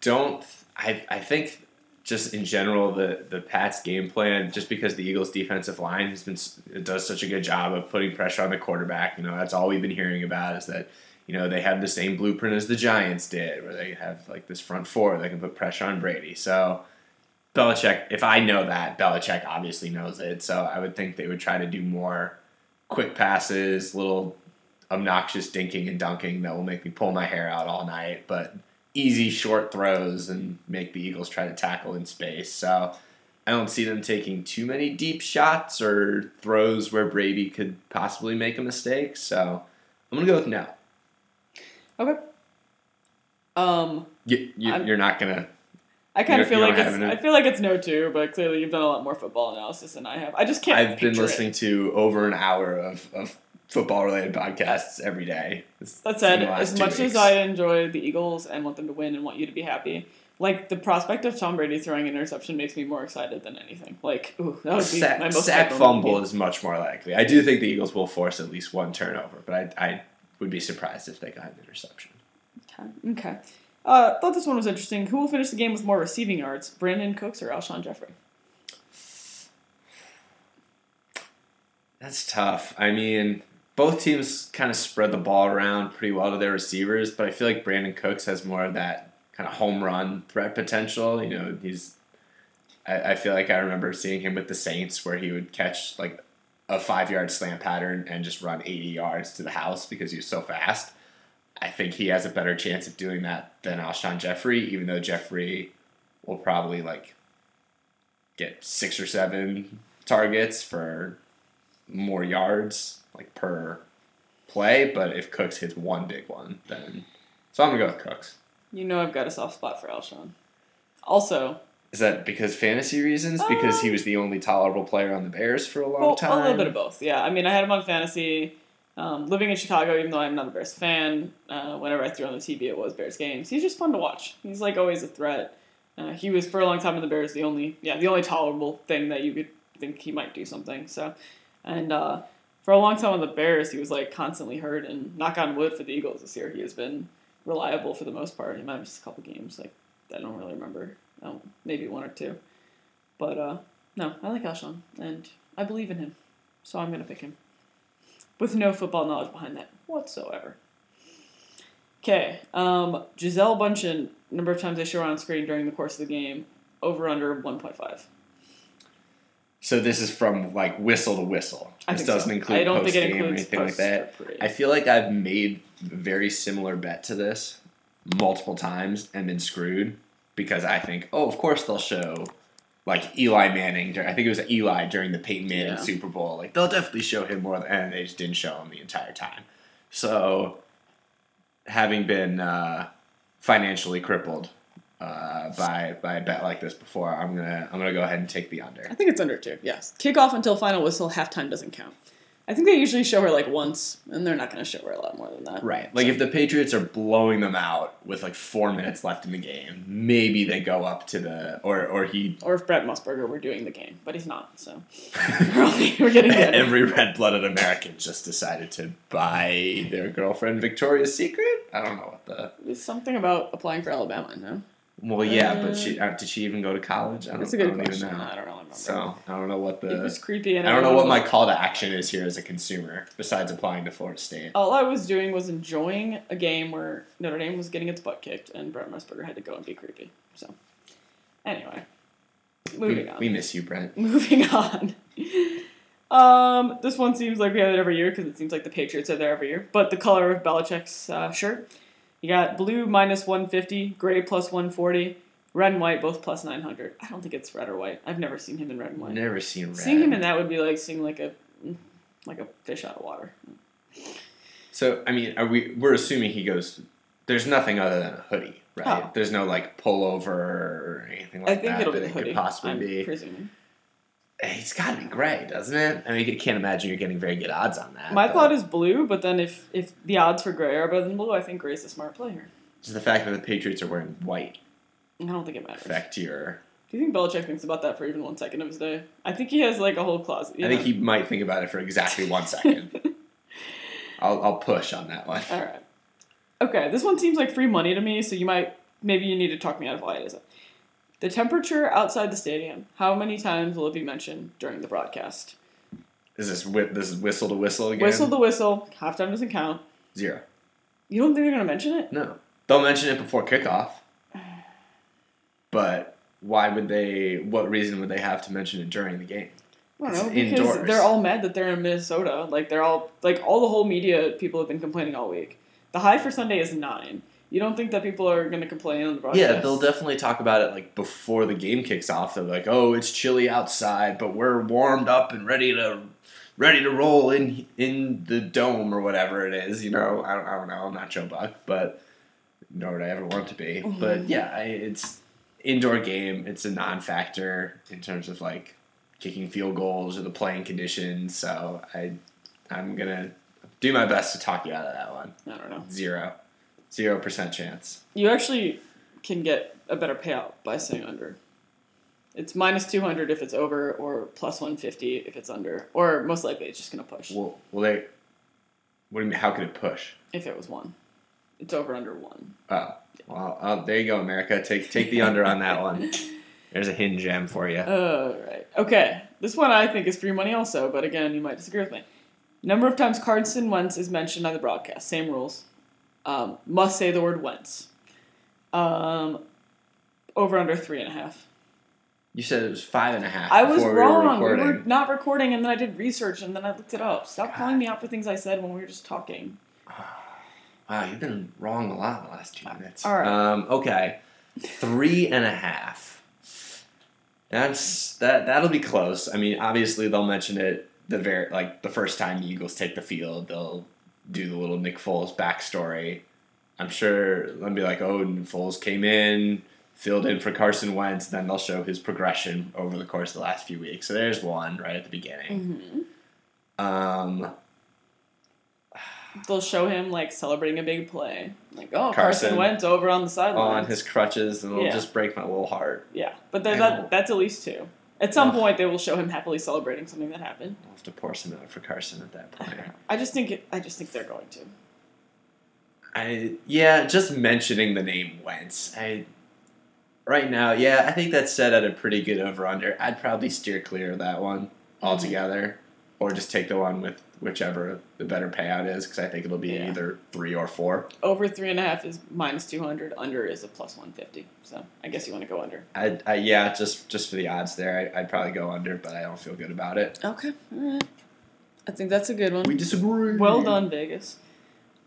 Speaker 2: don't. I I think just in general the the Pats game plan, just because the Eagles defensive line has been it does such a good job of putting pressure on the quarterback. You know that's all we've been hearing about is that you know they have the same blueprint as the Giants did, where they have like this front four that can put pressure on Brady. So. Belichick, if I know that, Belichick obviously knows it. So I would think they would try to do more quick passes, little obnoxious dinking and dunking that will make me pull my hair out all night. But easy short throws and make the Eagles try to tackle in space. So I don't see them taking too many deep shots or throws where Brady could possibly make a mistake. So I'm gonna go with no.
Speaker 1: Okay. Um,
Speaker 2: You, you, you're not gonna.
Speaker 1: I kind of feel like it's. I feel like it's no two, but clearly you've done a lot more football analysis than I have. I just can't.
Speaker 2: I've been
Speaker 1: picture it.
Speaker 2: listening to over an hour of, of football related podcasts every day. It's-
Speaker 1: That said,
Speaker 2: in the last
Speaker 1: as much as. I enjoy the Eagles and want them to win and want you to be happy, like the prospect of Tom Brady throwing an interception makes me more excited than anything. Like, ooh, that would be
Speaker 2: sack,
Speaker 1: my most
Speaker 2: sack
Speaker 1: hype moment of the
Speaker 2: fumble
Speaker 1: game.
Speaker 2: is much more likely. I do think the Eagles will force at least one turnover, but I, I would be surprised if they got an interception.
Speaker 1: Okay. Okay. Uh, thought this one was interesting. Who will finish the game with more receiving yards, Brandin Cooks or Alshon Jeffery?
Speaker 2: That's tough. I mean, both teams kind of spread the ball around pretty well to their receivers, but I feel like Brandin Cooks has more of that kind of home run threat potential. You know, he's. I, I feel like I remember seeing him with the Saints where he would catch like a five yard slant pattern and just run 80 yards to the house because he's so fast. I think he has a better chance of doing that than Alshon Jeffery, even though Jeffery will probably like get six or seven targets for more yards like per play. But if Cooks hits one big one, then so I'm gonna go with Cooks.
Speaker 1: You know I've got a soft spot for Alshon. Also,
Speaker 2: Is that because fantasy reasons? Because he was the only tolerable player on the Bears for a long
Speaker 1: well,
Speaker 2: time.
Speaker 1: a little bit of both. Yeah, I mean, I had him on fantasy. Um, living in Chicago, even though I'm not a Bears fan, uh, whenever I threw on the TV, it was Bears games. He's just fun to watch. He's like always a threat. Uh, he was for a long time in the Bears the only, yeah, the only tolerable thing that you could think he might do something. So, and uh, for a long time on the Bears, he was like constantly hurt. And knock on wood for the Eagles this year, he has been reliable for the most part. He might have missed a couple games, like I don't really remember, oh, maybe one or two. But uh, no, I like Alshon, and I believe in him, so I'm gonna pick him. With no football knowledge behind that whatsoever. Okay, um, Gisele Bündchen, number of times they show her on screen during the course of the game, over under 1.5.
Speaker 2: So this is from like whistle to whistle.
Speaker 1: I
Speaker 2: This
Speaker 1: think so.
Speaker 2: doesn't include
Speaker 1: I don't think it
Speaker 2: post-game or
Speaker 1: includes
Speaker 2: anything like that. I feel like I've made a very similar bet to this multiple times and been screwed because I think, oh, of course they'll show like Eli Manning. I think it was Eli during the Peyton Manning
Speaker 1: Yeah.
Speaker 2: Super Bowl. Like they'll definitely show him more, than, and they just didn't show him the entire time. So, having been uh, financially crippled uh, by by a bet like this before, I'm gonna I'm gonna go ahead and take the under.
Speaker 1: I think it's under two. Yes, kickoff until final whistle. Halftime doesn't count. I think they usually show her like once, and they're not going to show her a lot more than that.
Speaker 2: Right. Like if the Patriots are blowing them out with like four minutes left in the game, maybe they go up to the or or he
Speaker 1: Or if Brent Musburger were doing the game, but he's not. So (laughs) we're, only, we're getting
Speaker 2: every red blooded American just decided to buy their girlfriend Victoria's Secret. I don't know what the
Speaker 1: There's something about applying for Alabama. No,
Speaker 2: well yeah,
Speaker 1: Uh,
Speaker 2: but she uh, did she even go to college? I don't,
Speaker 1: that's a
Speaker 2: I
Speaker 1: good
Speaker 2: don't
Speaker 1: question.
Speaker 2: even know.
Speaker 1: I don't really remember.
Speaker 2: So I don't know what the
Speaker 1: it
Speaker 2: the
Speaker 1: was creepy, and
Speaker 2: I don't know what my call to action is here as a consumer besides applying to Florida State.
Speaker 1: All I was doing was enjoying a game where Notre Dame was getting its butt kicked, and Brent Musburger had to go and be creepy. So, anyway, moving
Speaker 2: we,
Speaker 1: on.
Speaker 2: we miss you, Brent. (laughs)
Speaker 1: Moving on. Um, this one seems like we have it every year because it seems like the Patriots are there every year. But the color of Belichick's uh, shirt, you got blue minus 150, gray plus 140, red and white both plus 900. I don't think it's red or white. I've never seen him in red and white.
Speaker 2: Never seen red.
Speaker 1: Seeing him in that would be like seeing like a like a fish out of water.
Speaker 2: So I mean, are we? We're assuming he goes. There's nothing other than a hoodie, right?
Speaker 1: Oh.
Speaker 2: There's no like pullover or anything like that.
Speaker 1: I think
Speaker 2: that
Speaker 1: it'll be
Speaker 2: that
Speaker 1: the
Speaker 2: it
Speaker 1: hoodie.
Speaker 2: could possibly
Speaker 1: I'm
Speaker 2: be.
Speaker 1: presuming.
Speaker 2: It's got to be gray, doesn't it? I mean, I can't imagine you're getting very good odds on that.
Speaker 1: My
Speaker 2: but
Speaker 1: thought is blue, but then if if the odds for gray are better than blue, I think gray's a smart play here.
Speaker 2: just the fact that the Patriots are wearing white
Speaker 1: I don't think it matters.
Speaker 2: affect your.
Speaker 1: Do you think Belichick thinks about that for even one second of his day? I think he has like a whole closet. you
Speaker 2: I think he might think about it for exactly one second. (laughs) I'll I'll push on that one.
Speaker 1: All right. Okay, this one seems like free money to me, so you might maybe you need to talk me out of why it isn't. The temperature outside the stadium. How many times will it be mentioned during the broadcast?
Speaker 2: Is this whi- this is whistle to whistle again?
Speaker 1: Whistle the whistle. Halftime doesn't count.
Speaker 2: Zero.
Speaker 1: You don't think they're gonna mention it?
Speaker 2: No, they'll mention it before kickoff. (sighs) But why would they? What reason would they have to mention it during the game?
Speaker 1: I don't
Speaker 2: It's
Speaker 1: know because
Speaker 2: indoors.
Speaker 1: they're all mad that they're in Minnesota. Like they're all like all the whole media people have been complaining all week. The high for Sunday is nine. You don't think that people are going to complain on the broadcast?
Speaker 2: Yeah, they'll definitely talk about it like before the game kicks off. They're like, "Oh, it's chilly outside, but we're warmed up and ready to ready to roll in in the dome or whatever it is." You know, I don't, I don't know. I'm not Joe Buck, but nor would I ever want to be.
Speaker 1: Mhm.
Speaker 2: But yeah, I, it's indoor game. It's a non-factor in terms of like kicking field goals or the playing conditions. So I I'm gonna do my best to talk you out of that one.
Speaker 1: I don't know.
Speaker 2: Zero, zero percent chance.
Speaker 1: You actually can get a better payout by saying under. It's minus 200 if it's over, or plus 150 if it's under. Or most likely it's just going to push
Speaker 2: Well, well, they. What do you mean? How could it push?
Speaker 1: if it was 1. It's over under 1.
Speaker 2: Oh, well, uh, there you go, America. Take take the under on that (laughs) one. There's a hidden gem for you.
Speaker 1: All right. Okay. This one I think is free money also, but again, you might disagree with me. Number of times Carson Wentz is mentioned on the broadcast. Same rules. Um, must say the word Wentz. Um, over under three and a half.
Speaker 2: You said it was five and a half.
Speaker 1: I was
Speaker 2: before we were
Speaker 1: wrong. We were, not recording, and then I did research, and then I looked it up. Stop calling me out for things I said when we were just talking. (sighs)
Speaker 2: Wow, you've been wrong a lot in the last two minutes.
Speaker 1: All right.
Speaker 2: Um, okay, three and a half. That's that. That'll be close. I mean, obviously they'll mention it the very like the first time the Eagles take the field. They'll do the little Nick Foles backstory. I'm sure they'll be like, "Oh, and Foles came in, filled in for Carson Wentz." Then they'll show his progression over the course of the last few weeks. So there's one right at the beginning.
Speaker 1: Mm-hmm.
Speaker 2: Um,
Speaker 1: They'll show him like celebrating a big play, like oh Carson,
Speaker 2: Carson
Speaker 1: Wentz over on the sideline.
Speaker 2: on his crutches, and it'll
Speaker 1: Yeah.
Speaker 2: just break my little heart.
Speaker 1: yeah, but that,
Speaker 2: I
Speaker 1: that,
Speaker 2: know.
Speaker 1: that's at least two. At some
Speaker 2: Ugh.
Speaker 1: point, they will show him happily celebrating something that happened.
Speaker 2: I'll have to pour some out for Carson at that point. (laughs)
Speaker 1: I just think it, I just think they're going to.
Speaker 2: I yeah, just mentioning the name Wentz. I right now, yeah, I think that's set at a pretty good over under. I'd probably steer clear of that one mm-hmm. altogether, or just take the one with whichever the better payout is, because I think it'll be
Speaker 1: Yeah.
Speaker 2: either three or four.
Speaker 1: Over three and a half is minus two hundred. Under is a plus one fifty. So I guess you want to go under.
Speaker 2: I, I yeah, just just for the odds there, I, I'd probably go under, but I don't feel good about it.
Speaker 1: Okay, all right. I think that's a good one.
Speaker 2: We disagree.
Speaker 1: Well done, Vegas.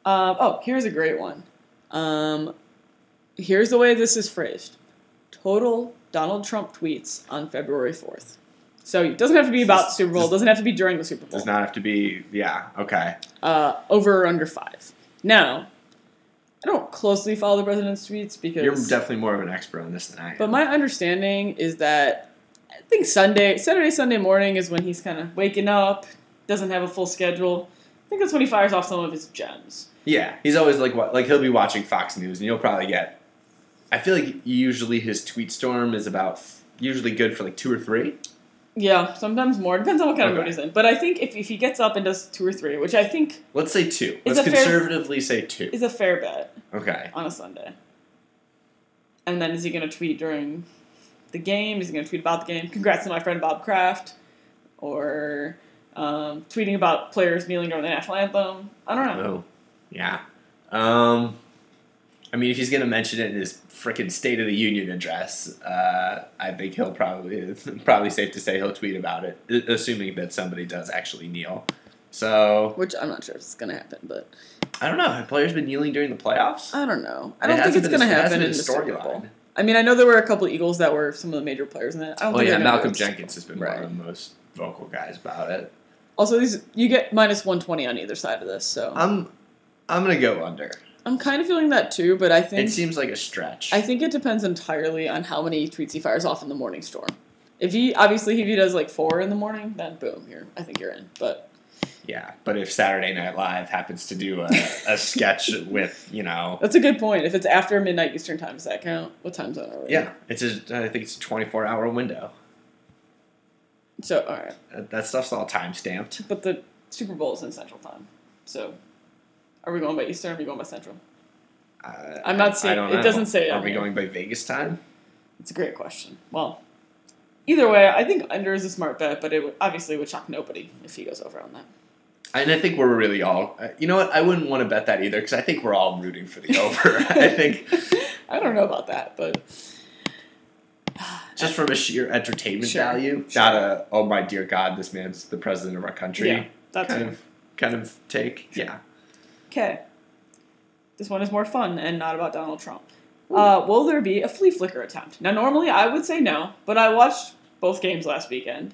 Speaker 1: Um, oh, here's a great one. Um, here's the way this is phrased: total Donald Trump tweets on February fourth. So it doesn't have to be about the Super Bowl. It doesn't have to be during the Super Bowl.
Speaker 2: Does not have to be. Yeah. Okay.
Speaker 1: Uh, over or under five. Now, I don't closely follow the president's tweets because
Speaker 2: You're definitely more of an expert on this than I am.
Speaker 1: But my understanding is that I think Sunday, Saturday, Sunday morning is when he's kind of waking up, doesn't have a full schedule. I think that's when he fires off some of his gems.
Speaker 2: Yeah, he's always like like he'll be watching Fox News and you'll probably get. I feel like usually his tweet storm is about usually good for like two or three.
Speaker 1: Yeah, sometimes more. Depends on what kind of mood he's in. But I think if, if he gets up and does two or three, which I think
Speaker 2: Let's say two. Let's
Speaker 1: a fair-
Speaker 2: conservatively say two.
Speaker 1: is a fair bet
Speaker 2: Okay.
Speaker 1: on a Sunday. And then is he going to tweet during the game? Is he going to tweet about the game? Congrats to my friend Bob Kraft. Or um, tweeting about players kneeling during the national anthem. I don't know.
Speaker 2: Oh, yeah. Um, I mean, if he's gonna mention it in his freaking State of the Union address, uh, I think he'll probably it's (laughs) probably safe to say he'll tweet about it, assuming that somebody does actually kneel. So
Speaker 1: Which I'm not sure if it's going to happen, but
Speaker 2: I don't know. Have players been kneeling during the playoffs?
Speaker 1: I don't know. I don't think
Speaker 2: hasn't
Speaker 1: it's going to happen in the Super
Speaker 2: storyline.
Speaker 1: Bowl. I mean, I know there were a couple Eagles that were some of the major players in that. I don't
Speaker 2: Oh
Speaker 1: think
Speaker 2: yeah, Malcolm. Jenkins has been
Speaker 1: Right.
Speaker 2: one of the most vocal guys about it.
Speaker 1: Also, these you get minus 120 on either side of this, so
Speaker 2: I'm I'm gonna go under.
Speaker 1: I'm kind of feeling that too. But I think
Speaker 2: It seems like a stretch.
Speaker 1: I think it depends entirely on how many tweets he fires off in the morning storm. If he obviously if he does like four in the morning, then boom, you're I think you're in. But
Speaker 2: yeah, but if Saturday Night Live happens to do a, a sketch (laughs) with you know
Speaker 1: that's a good point. If it's after midnight Eastern time, does that count? What time zone are we?
Speaker 2: yeah, it's a I think it's a 24 hour window.
Speaker 1: So all right,
Speaker 2: That, that stuff's all time stamped.
Speaker 1: but the Super Bowl is in Central Time. So are we going by Eastern? or Are we going by Central?
Speaker 2: Uh,
Speaker 1: I'm not seeing- it
Speaker 2: know.
Speaker 1: doesn't say
Speaker 2: Are we
Speaker 1: here.
Speaker 2: going by Vegas time?
Speaker 1: It's a great question. Well, either way, I think under is a smart bet, but it would, obviously would shock nobody if he goes over on that.
Speaker 2: And I think we're really all. uh, You know what? I wouldn't want to bet that either because I think we're all rooting for the (laughs) over. I think
Speaker 1: I don't know about that, but
Speaker 2: just from a sheer entertainment
Speaker 1: Sure,
Speaker 2: value,
Speaker 1: sure.
Speaker 2: not a oh my dear God, this man's the president of our country
Speaker 1: yeah, that's
Speaker 2: kind of kind of take. Yeah.
Speaker 1: Okay. This one is more fun and not about Donald Trump. Uh, will there be a flea flicker attempt? Now, normally I would say no, but I watched both games last weekend.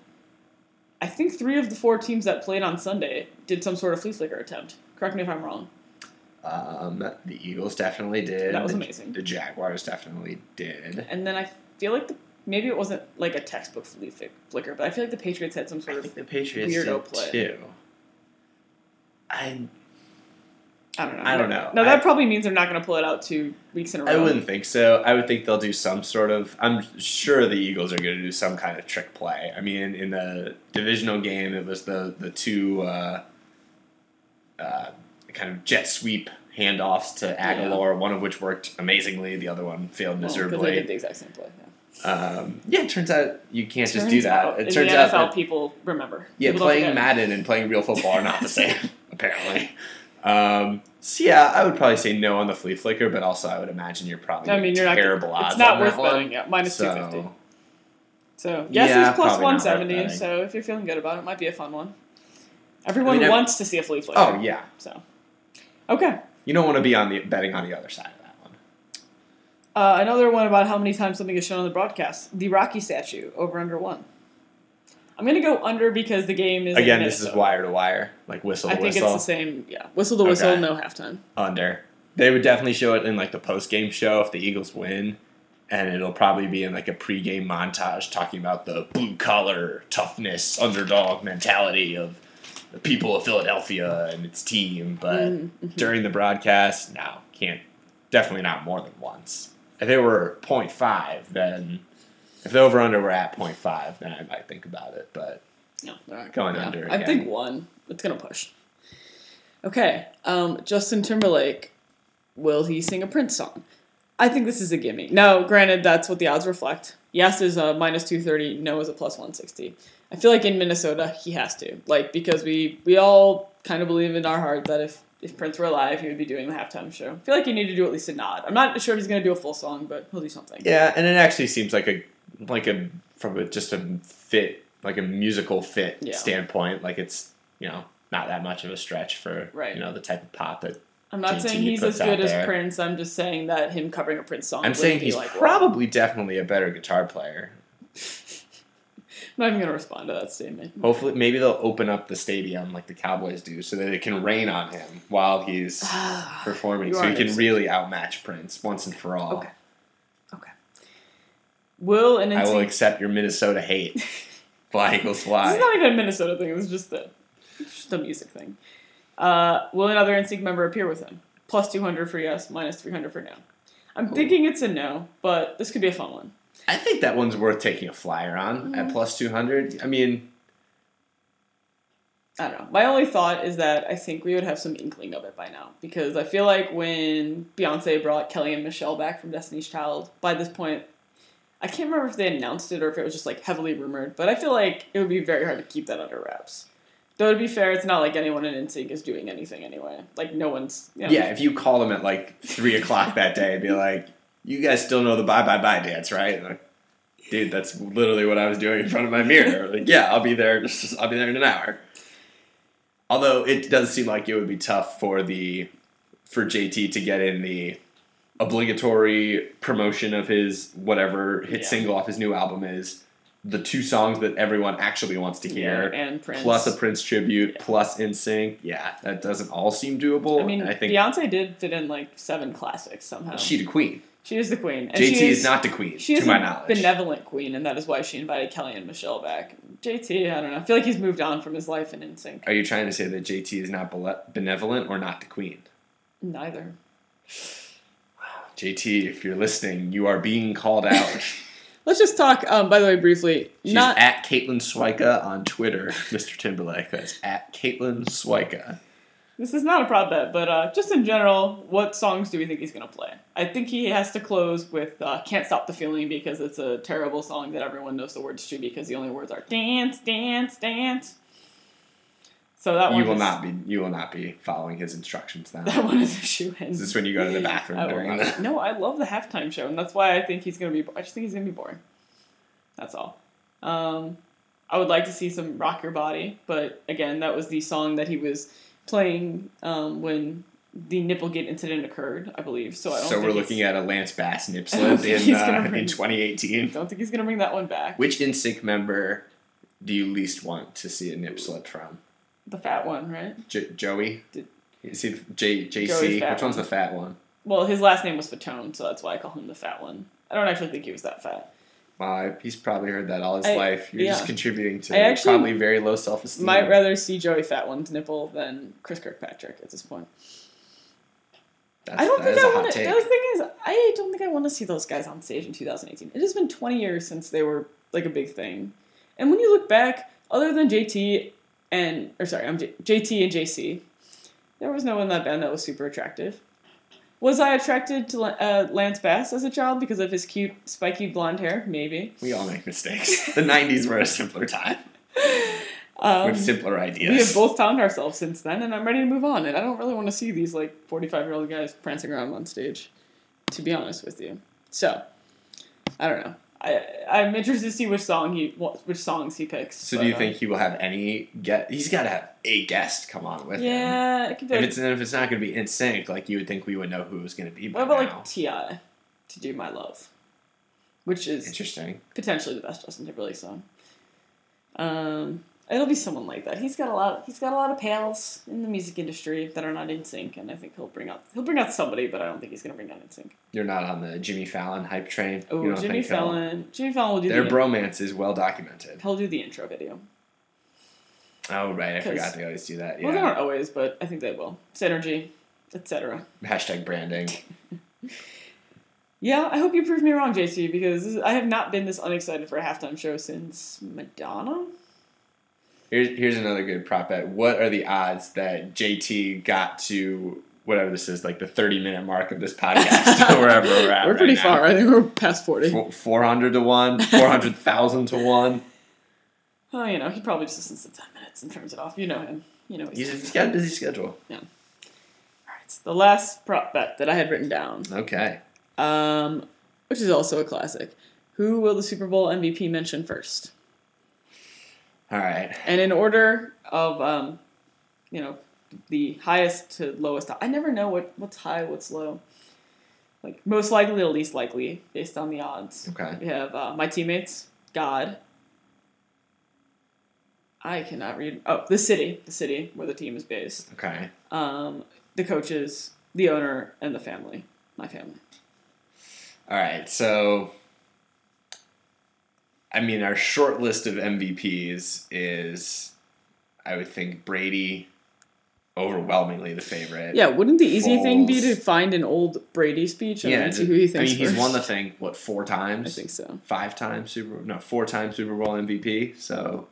Speaker 1: I think three of the four teams that played on Sunday did some sort of flea flicker attempt. Correct me if I'm wrong.
Speaker 2: Um, the Eagles definitely did.
Speaker 1: That was
Speaker 2: The-
Speaker 1: amazing.
Speaker 2: The Jaguars definitely did.
Speaker 1: And then I feel like the, maybe it wasn't like a textbook flea flicker, but I feel like the Patriots had some
Speaker 2: I
Speaker 1: sort of
Speaker 2: think the Patriots
Speaker 1: weirdo
Speaker 2: did
Speaker 1: play.
Speaker 2: too. I
Speaker 1: I don't know.
Speaker 2: I don't know.
Speaker 1: No, that
Speaker 2: I-
Speaker 1: probably means they're not going to pull it out two weeks in a row.
Speaker 2: I wouldn't think so. I would think they'll do some sort of. I'm sure the Eagles are going to do some kind of trick play. I mean, in the divisional game, it was the the two uh, uh, kind of jet sweep handoffs to Agholor, one of which worked amazingly, the other one failed
Speaker 1: Well, 'cause they
Speaker 2: miserably.
Speaker 1: did the exact same play. Yeah.
Speaker 2: um, yeah, it turns out you can't just do that.
Speaker 1: out,
Speaker 2: it
Speaker 1: in
Speaker 2: turns
Speaker 1: the
Speaker 2: out
Speaker 1: NFL,
Speaker 2: that
Speaker 1: people remember.
Speaker 2: yeah,
Speaker 1: People
Speaker 2: playing. Madden and playing real football are not the (laughs) same, apparently. Um, so yeah, I would probably say no on the flea flicker, but also I would imagine you're probably
Speaker 1: I mean, you're not.
Speaker 2: terrible odds.
Speaker 1: It's not worth betting. Yeah, minus two
Speaker 2: So,
Speaker 1: fifty. So yes,
Speaker 2: Yeah,
Speaker 1: it's plus
Speaker 2: not
Speaker 1: one seventy. So if you're feeling good about it, it might be a fun one. Everyone
Speaker 2: I mean,
Speaker 1: wants to see a flea flicker.
Speaker 2: Oh yeah,
Speaker 1: So okay.
Speaker 2: you don't want to be on the betting on the other side of that one.
Speaker 1: Uh, another one about how many times something is shown on the broadcast. The Rocky statue over under one. I'm gonna go under because the game is
Speaker 2: Again, this is wire to wire, like whistle
Speaker 1: I think
Speaker 2: whistle.
Speaker 1: it's the same. Yeah, whistle to whistle,
Speaker 2: Okay.
Speaker 1: no halftime.
Speaker 2: under. They would definitely show it in like the post game show if the Eagles win, and it'll probably be in like a pregame montage talking about the blue collar toughness, underdog mentality of the people of Philadelphia and its team. But
Speaker 1: Mm-hmm.
Speaker 2: during the broadcast, no, can't. Definitely not more than once. If they were 0.5, then if the over under were at 0.5, then I might think about it. But
Speaker 1: No, they're not
Speaker 2: Going
Speaker 1: yeah.
Speaker 2: under
Speaker 1: I think one. It's gonna push. Okay, um, Justin Timberlake. Will he sing a Prince song? I think this is a gimme. Now, granted, that's what the odds reflect. Yes is a minus two thirty. No is a plus one sixty. I feel like in Minnesota he has to, like, because we we all kind of believe in our heart that if if Prince were alive, he would be doing the halftime show. I feel like you need to do at least a nod. I'm not sure if he's gonna do a full song, but he'll do something.
Speaker 2: Yeah, and it actually seems like a like a from a just a fit like a musical fit
Speaker 1: Yeah.
Speaker 2: standpoint. Like it's you know not that much of a stretch for
Speaker 1: Right.
Speaker 2: you know the type of pop that
Speaker 1: I'm not
Speaker 2: JT
Speaker 1: saying he's as good as. Prince. I'm just saying that him covering a Prince song.
Speaker 2: I'm saying he's
Speaker 1: like, wow.
Speaker 2: probably definitely a better guitar player.
Speaker 1: I'm (laughs) not even gonna respond to that statement.
Speaker 2: Hopefully, maybe they'll open up the stadium like the Cowboys do, so that it can rain on him while he's (sighs) performing, so he can really outmatch Prince once and for all.
Speaker 1: Okay. Will an
Speaker 2: I will accept your Minnesota hate. (laughs) Fly
Speaker 1: This
Speaker 2: fly.
Speaker 1: is not even a Minnesota thing. This is just a it's just a music thing. Uh, will another NSYNC member appear with him? Plus two hundred for yes, minus three hundred for no. I'm
Speaker 2: Cool.
Speaker 1: thinking it's a no, but this could be a fun one.
Speaker 2: I think that one's worth taking a flyer on
Speaker 1: Mm.
Speaker 2: at plus two hundred. I mean,
Speaker 1: I don't know. My only thought is that I think we would have some inkling of it by now because I feel like when Beyonce brought Kelly and Michelle back from Destiny's Child, by this point, I can't remember if they announced it or if it was just like heavily rumored, but I feel like it would be very hard to keep that under wraps. Though to be fair, it's not like anyone in NSYNC is doing anything anyway. Like no one's you know,
Speaker 2: yeah, if you call them at like three o'clock that day and be like, "You guys still know the bye bye bye dance, right?" Like, Dude, that's literally what I was doing in front of my mirror. (laughs) Like, yeah, I'll be there. I'll be there in an hour. Although it does seem like it would be tough for the for JT to get in the obligatory promotion of his whatever hit
Speaker 1: Yeah.
Speaker 2: single off his new album is the two songs that everyone actually wants to hear
Speaker 1: Yeah, and Prince.
Speaker 2: plus a Prince tribute
Speaker 1: Yeah.
Speaker 2: plus Sync. Yeah, that doesn't all seem doable.
Speaker 1: I mean,
Speaker 2: I think
Speaker 1: Beyonce did fit in like seven classics somehow.
Speaker 2: she the queen.
Speaker 1: She is the queen. And
Speaker 2: JT
Speaker 1: she
Speaker 2: is, not the queen,
Speaker 1: She
Speaker 2: to
Speaker 1: is
Speaker 2: my
Speaker 1: a
Speaker 2: knowledge.
Speaker 1: benevolent queen, and that is why she invited Kelly and Michelle back. JT, I don't know. I feel like he's moved on from his life in NSYNC.
Speaker 2: Are you trying to say that JT is not benevolent or not the queen?
Speaker 1: Neither.
Speaker 2: JT, if you're listening, you are being called out. (laughs)
Speaker 1: Let's just talk. Um, by the way, briefly.
Speaker 2: She's
Speaker 1: not
Speaker 2: at Caitlin Swika on Twitter, (laughs) Mr. Timberlake. That's at Caitlin Swika.
Speaker 1: this is not a prop bet, but uh, just in general, what songs do we think he's gonna play? I think he has to close with uh, "Can't Stop the Feeling" because it's a terrible song that everyone knows the words to because the only words are "dance, dance, dance." So that
Speaker 2: You will
Speaker 1: is,
Speaker 2: not be. You will not be following his instructions now. (laughs)
Speaker 1: That one is a shoe in.
Speaker 2: Is this when you go to the (laughs) bathroom
Speaker 1: I
Speaker 2: during the?
Speaker 1: No, I love the halftime show, and that's why I think he's gonna be. I just think he's gonna be boring. That's all. Um, I would like to see some "Rock Your Body," but again, that was the song that he was playing um, when the Nipplegate incident occurred, I believe. So I don't.
Speaker 2: So we're looking at a Lance Bass (laughs) nip slip in, uh,
Speaker 1: bring-
Speaker 2: in 2018.
Speaker 1: Don't think he's gonna bring that one back.
Speaker 2: Which NSYNC member do you least want to see a nip slip from?
Speaker 1: The fat one, right?
Speaker 2: J- Joey?
Speaker 1: Did-
Speaker 2: Is he J- JC? Which one's
Speaker 1: one.
Speaker 2: the fat one?
Speaker 1: Well, his last name was Fatone, so that's why I call him the fat one. I don't actually think he was that fat.
Speaker 2: Wow, he's probably heard that all his
Speaker 1: I-
Speaker 2: life. You're
Speaker 1: yeah.
Speaker 2: just contributing to
Speaker 1: I actually
Speaker 2: probably very low self esteem.
Speaker 1: Might rather see Joey Fat One's nipple than Chris Kirkpatrick at this point.
Speaker 2: That's,
Speaker 1: I don't think I want to. The thing is, I don't think I want to see those guys on stage in 2018. It has been 20 years since they were like a big thing, and when you look back, other than JT and or sorry, I'm J- JT and JC, there was no one in that band that was super attractive. Was I attracted to uh, Lance Bass as a child because of his cute, spiky blonde hair? Maybe.
Speaker 2: We all make mistakes. the 90s were a simpler time (laughs)
Speaker 1: Um,
Speaker 2: with simpler ideas.
Speaker 1: we have both found ourselves since then, and I'm ready to move on. And I don't really want to see these like 45 year old guys prancing around on stage, to be honest with you. So, I don't know. I I'm interested to see which song he which songs he picks.
Speaker 2: So
Speaker 1: but,
Speaker 2: do you think he will have any get? He's got to have a guest come on with him.
Speaker 1: Yeah, it could be.
Speaker 2: If
Speaker 1: Like,
Speaker 2: it's if it's not going to be NSYNC, like you would think we would know who it was going to be.
Speaker 1: What about
Speaker 2: now.
Speaker 1: like Ti to do my love, which is
Speaker 2: Interesting.
Speaker 1: potentially the best Justin Timberlake song. Um, it'll be someone like that. He's got a lot. He's got a lot of pals in the music industry that are not in sync, and I think he'll bring out he'll bring out somebody, but I don't think he's gonna bring out NSYNC.
Speaker 2: You're not on the Jimmy Fallon hype train.
Speaker 1: Oh, Jimmy
Speaker 2: think he'll-
Speaker 1: Fallon. Jimmy Fallon will do
Speaker 2: Their
Speaker 1: the
Speaker 2: bromance is well documented.
Speaker 1: he'll do the intro video.
Speaker 2: Oh right, I forgot they always do that.
Speaker 1: Well, they
Speaker 2: Yeah.
Speaker 1: aren't always, but I think they will. Synergy, etc.
Speaker 2: Hashtag branding. (laughs)
Speaker 1: Yeah, I hope you prove me wrong, JC, because is, I have not been this unexcited for a halftime show since Madonna.
Speaker 2: Here's here's another good prop bet. What are the odds that JT got to whatever this is, like the 30 minute mark of this podcast, or wherever we're at? (laughs)
Speaker 1: We're
Speaker 2: right
Speaker 1: pretty
Speaker 2: now?
Speaker 1: far. I think we're past forty.
Speaker 2: 400 to 1, 400,000 to 1. (laughs)
Speaker 1: Oh, you know, he probably just listens to ten minutes and turns it off. You know him. You know he's.
Speaker 2: He's, he's got a busy schedule. Yeah.
Speaker 1: All right, the last prop bet that I had written down,
Speaker 2: Okay.
Speaker 1: um, which is also a classic. Who will the Super Bowl MVP mention first?
Speaker 2: All right.
Speaker 1: And in order of, um, you know, the highest to lowest. I never know what what's high, what's low. Like most likely to least likely based on the odds.
Speaker 2: Okay.
Speaker 1: We have uh, my teammates, God. I cannot read. Oh, the city, the city where the team is based.
Speaker 2: Okay.
Speaker 1: Um, the coaches, the owner, and the family. My family.
Speaker 2: All right. So, I mean, our short list of MVPs is, I would think, Brady, overwhelmingly the favorite.
Speaker 1: Yeah, wouldn't the easy thing be to find an old Brady speech and
Speaker 2: Yeah.
Speaker 1: see who he thinks?
Speaker 2: I mean, he's won the thing, what, four times?
Speaker 1: I think so.
Speaker 2: Five times Super No, four times Super Bowl MVP. So,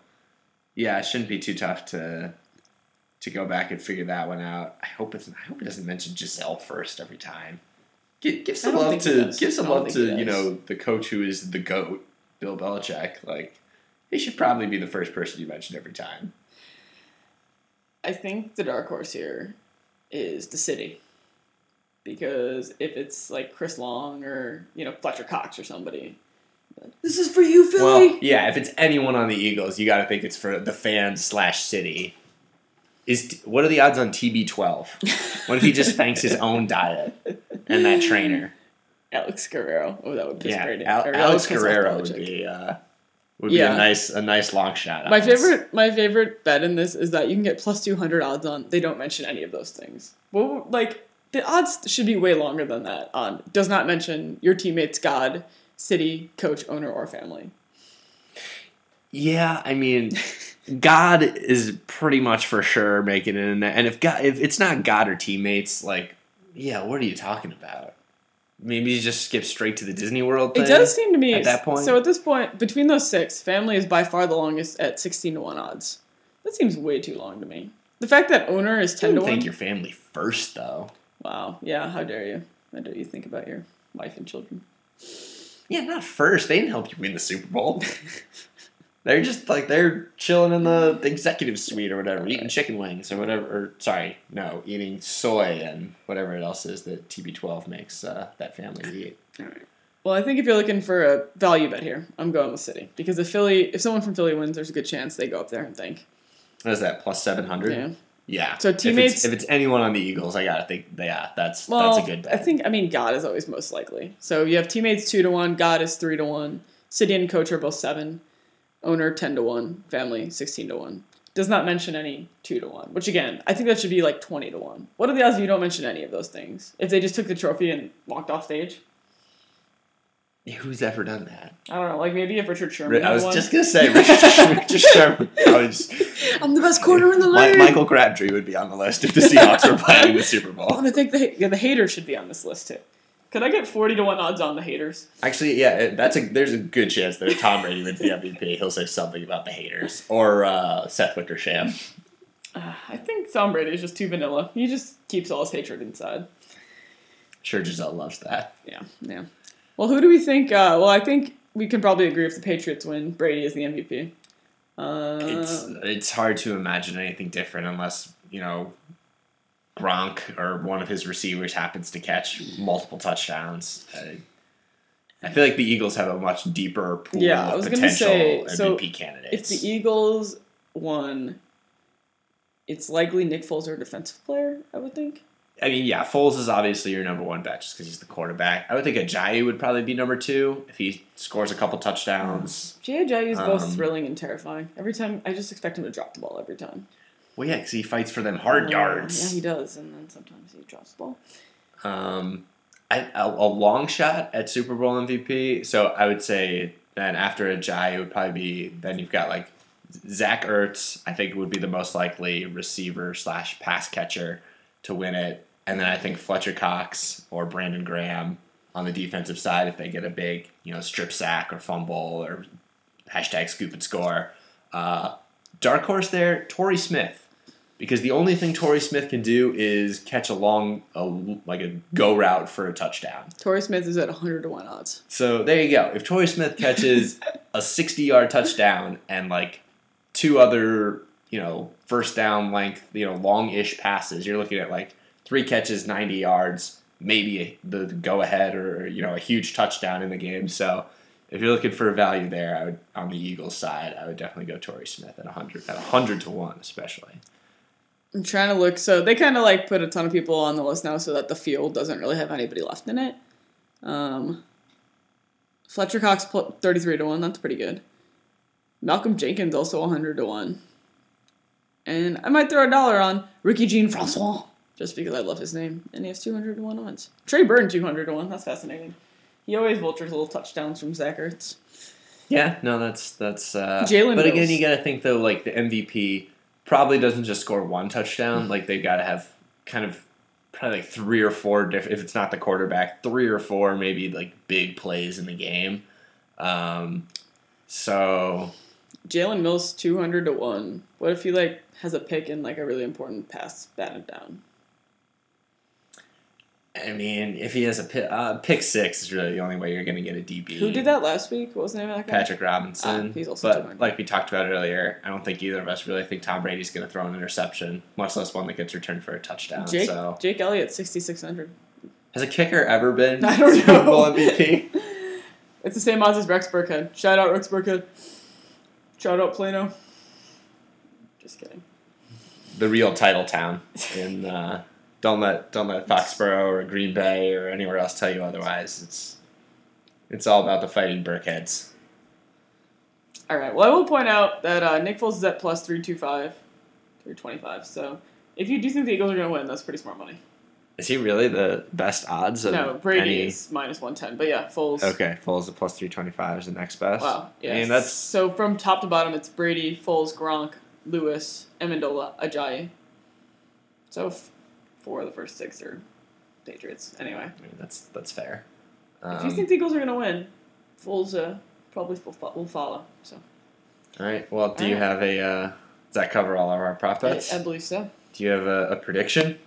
Speaker 2: yeah, it shouldn't be too tough to to go back and figure that one out. I hope it's I hope it doesn't mention Gisele first every time. Give, give some love to give some love to you know the coach who is the goat, Bill Belichick. Like he should probably be the first person you mention every time.
Speaker 1: I think the dark horse here is the city. Because if it's like Chris Long or, you know, Fletcher Cox or somebody, this is for you, Philly.
Speaker 2: Well, yeah, if it's anyone on the Eagles, you got to think it's for the fans slash city. Is what are the odds on TB12? What if he just thanks his own diet and that trainer?
Speaker 1: Alex Guerrero. Oh, that would piss
Speaker 2: Yeah. Al- Alex
Speaker 1: would piss off
Speaker 2: Guerrero would be uh, would be
Speaker 1: Yeah.
Speaker 2: a nice a nice long shot.
Speaker 1: My
Speaker 2: on this.
Speaker 1: favorite, my favorite bet in this is that you can get plus two hundred odds on. They don't mention any of those things. Well, like the odds should be way longer than that. On does not mention your teammates, God, city, coach, owner, or family.
Speaker 2: Yeah, I mean, God is pretty much for sure making it in there. And if God, if it's not God or teammates, like, yeah, what are you talking about? Maybe you just skip straight to the Disney World. Thing?
Speaker 1: It does seem to me
Speaker 2: at that point?
Speaker 1: So at this point, between those six, family is by far the longest at sixteen to one odds. That seems way too long to me. The fact that owner is ten to one.
Speaker 2: think your family first, though.
Speaker 1: Wow. Yeah. How dare you? How dare you think about your wife and children?
Speaker 2: Yeah, not first. They didn't help you win the Super Bowl. (laughs) they're just like they're chilling in the, executive suite or whatever, eating chicken wings or whatever. Or sorry, no, eating soy and whatever it else is that TB12 makes uh, that family eat. All right.
Speaker 1: Well, I think if you're looking for a value bet here, I'm going with City because if Philly, if someone from Philly wins, there's a good chance they go up there and think,
Speaker 2: What is that? Plus seven hundred.
Speaker 1: yeah,
Speaker 2: Yeah.
Speaker 1: So
Speaker 2: If it's-
Speaker 1: teammates-
Speaker 2: If it's, anyone on the Eagles, I gotta think. Yeah, that's
Speaker 1: Well,
Speaker 2: that's a good. Bet.
Speaker 1: I think I mean God is always most likely. So you have teammates two to one, God is three to one, city and coach are both seven, owner ten to one, family sixteen to one. Does not mention any two to one, which again I think that should be like twenty to one. What are the odds if you don't mention any of those things? If they just took the trophy and walked off stage,
Speaker 2: Who's ever done that?
Speaker 1: I don't know. Like maybe if Richard Sherman.
Speaker 2: I was
Speaker 1: won.
Speaker 2: just gonna say Richard, (laughs) Richard Sherman. I was, (laughs)
Speaker 1: I'm the best corner in the
Speaker 2: Mi-
Speaker 1: league.
Speaker 2: Michael Crabtree would be on the list if the Seahawks were (laughs) playing the Super
Speaker 1: I
Speaker 2: Bowl.
Speaker 1: want to think the yeah, the haters should be on this list too. Could I get forty to one odds on the haters?
Speaker 2: Actually, yeah, that's a there's a good chance that if Tom Brady wins the MVP, he'll say something about the haters or uh, Seth Wickersham.
Speaker 1: Uh, I think Tom Brady is just too vanilla. He just keeps all his hatred inside.
Speaker 2: Sure, Gisele loves that.
Speaker 1: Yeah, yeah. Well, who do we think? Uh, well, I think we can probably agree if the Patriots win, Brady is the MVP. Uh,
Speaker 2: It's it's hard to imagine anything different unless you know Gronk or one of his receivers happens to catch multiple touchdowns. I, I feel like the Eagles have a much deeper pool
Speaker 1: Yeah, I
Speaker 2: of
Speaker 1: was
Speaker 2: potential
Speaker 1: say,
Speaker 2: MVP
Speaker 1: so
Speaker 2: candidates.
Speaker 1: if the Eagles won, it's likely Nick Foles or a defensive player. I would think.
Speaker 2: I mean, yeah, Foles is obviously your number one bet just because he's the quarterback. I would think Ajayi would probably be number two if he scores a couple touchdowns.
Speaker 1: Jay Ajayi is both
Speaker 2: Um,
Speaker 1: thrilling and terrifying. Every time, I just expect him to drop the ball every time.
Speaker 2: Well, yeah, because he fights for them hard
Speaker 1: Uh,
Speaker 2: yards.
Speaker 1: Yeah, he does, and then sometimes he drops the ball.
Speaker 2: Um, I, a, a long shot at Super Bowl MVP. So I would say then after Ajayi it would probably be then you've got like Zach Ertz. I think would be the most likely receiver slash pass catcher to win it, and then I think Fletcher Cox or Brandon Graham on the defensive side if they get a big you know strip sack or fumble or hashtag scoop and score. Uh, dark horse there, Torrey Smith because the only thing Torrey Smith can do is catch a long, a, like a go route for a touchdown.
Speaker 1: Torrey Smith is at 100 to 1 odds.
Speaker 2: So there you go. If Torrey Smith catches (laughs) a 60 yard touchdown and like two other, you know, first down length, you know, long ish passes, you're looking at like three catches, 90 yards, maybe the go ahead or, you know, a huge touchdown in the game. So if you're looking for a value there, I would, on the Eagles side, I would definitely go Torrey Smith at 100, at 100 to 1 especially.
Speaker 1: I'm trying to look. So they kind of like put a ton of people on the list now so that the field doesn't really have anybody left in it. Um, Fletcher Cox pl- 33 to 1. That's pretty good. Malcolm Jenkins also 100 to 1. And I might throw a dollar on Ricky Jean Francois just because I love his name. And he has 200 to 1 odds. Trey Burton 200 to 1. That's fascinating. He always vultures little touchdowns from Zach Ertz.
Speaker 2: Yeah, no, that's that's. Uh,
Speaker 1: Jalen
Speaker 2: But again, you got to think though, like the MVP probably doesn't just score one touchdown. Like they've got to have kind of probably like three or four different. If it's not the quarterback, three or four maybe like big plays in the game. Um, so
Speaker 1: Jalen Mills 200 to 1. What if he like has a pick in like a really important pass batted down?
Speaker 2: I mean, if he has a pick, uh, pick six is really the only way you're going to get a DB.
Speaker 1: Who did that last week? What was the name of that guy?
Speaker 2: Patrick Robinson.
Speaker 1: Ah, he's also
Speaker 2: but
Speaker 1: 200.
Speaker 2: like we talked about earlier, I don't think either of us really think Tom Brady's going to throw an interception, much less one that gets returned for a touchdown.
Speaker 1: Jake
Speaker 2: So
Speaker 1: Jake Elliott 6600.
Speaker 2: has a kicker ever been (laughs)
Speaker 1: I don't
Speaker 2: Super. Bowl MVP? (laughs)
Speaker 1: It's the same odds as Rex Burkhead. Shout out Rex Burkhead. Shout out Plano. Just kidding.
Speaker 2: the real title town. And uh, don't let don't let Foxborough or Green Bay or anywhere else tell you otherwise. It's it's all about the fighting Burkheads.
Speaker 1: All right. Well, I will point out that uh, Nick Foles is at plus 325, 325. So if you do think the Eagles are going to win, that's pretty smart money.
Speaker 2: Is he really the best odds of
Speaker 1: No, Brady
Speaker 2: any?
Speaker 1: is minus 110. But yeah, Foles.
Speaker 2: Okay, Foles at plus three twenty five is the next best.
Speaker 1: Wow. Yeah.
Speaker 2: I mean that's
Speaker 1: so from top to bottom, it's Brady, Foles, Gronk, Lewis, Amendola, Ajayi. So four of the first six are Patriots. Anyway,
Speaker 2: I mean, that's that's fair.
Speaker 1: if you
Speaker 2: Um,
Speaker 1: think the Eagles are going to win, Foles uh, probably will, fo- will follow. So
Speaker 2: all right. Well, do
Speaker 1: All
Speaker 2: you
Speaker 1: right.
Speaker 2: have a? Uh, does that cover all of our prop
Speaker 1: I,
Speaker 2: bets?
Speaker 1: I believe so.
Speaker 2: do you have a, a prediction?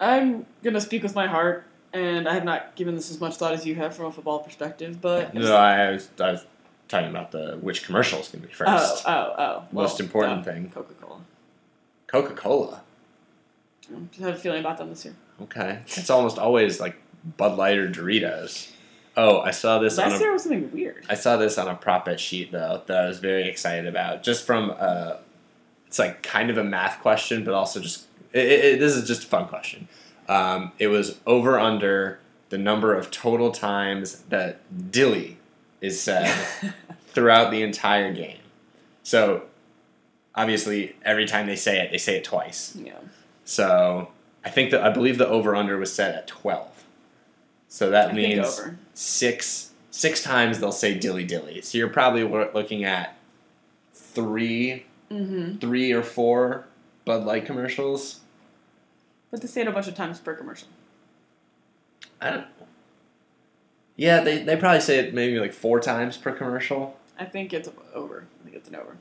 Speaker 1: I'm going to speak with my heart, and I have not given this as much thought as you have from a football perspective. But
Speaker 2: No, I was I was talking about the which commercial is going to be first.
Speaker 1: oh, oh, oh.
Speaker 2: Most
Speaker 1: well,
Speaker 2: important thing.
Speaker 1: Coca Cola.
Speaker 2: Coca Cola.
Speaker 1: I have a feeling about them this year.
Speaker 2: Okay. It's almost always like Bud Light or Doritos. Oh, I saw this on
Speaker 1: Last
Speaker 2: a,
Speaker 1: year was something weird.
Speaker 2: I saw this on a prop bet sheet though that I was very excited about. Just from uh, it's like kind of a math question, but also just it, it, this is just a fun question. Um, it was over under the number of total times that dilly is said (laughs) throughout the entire game. So obviously, every time they say it, they say it twice.
Speaker 1: Yeah.
Speaker 2: So I think that I believe the over under was set at twelve. So that
Speaker 1: I
Speaker 2: means six six times they'll say dilly dilly. So you're probably looking at three
Speaker 1: Mm-hmm.
Speaker 2: three or four Bud Light commercials.
Speaker 1: But they say it a bunch of times per commercial.
Speaker 2: I don't. Yeah, they, they probably say it maybe like four times per commercial.
Speaker 1: I think it's over. I think it's an over.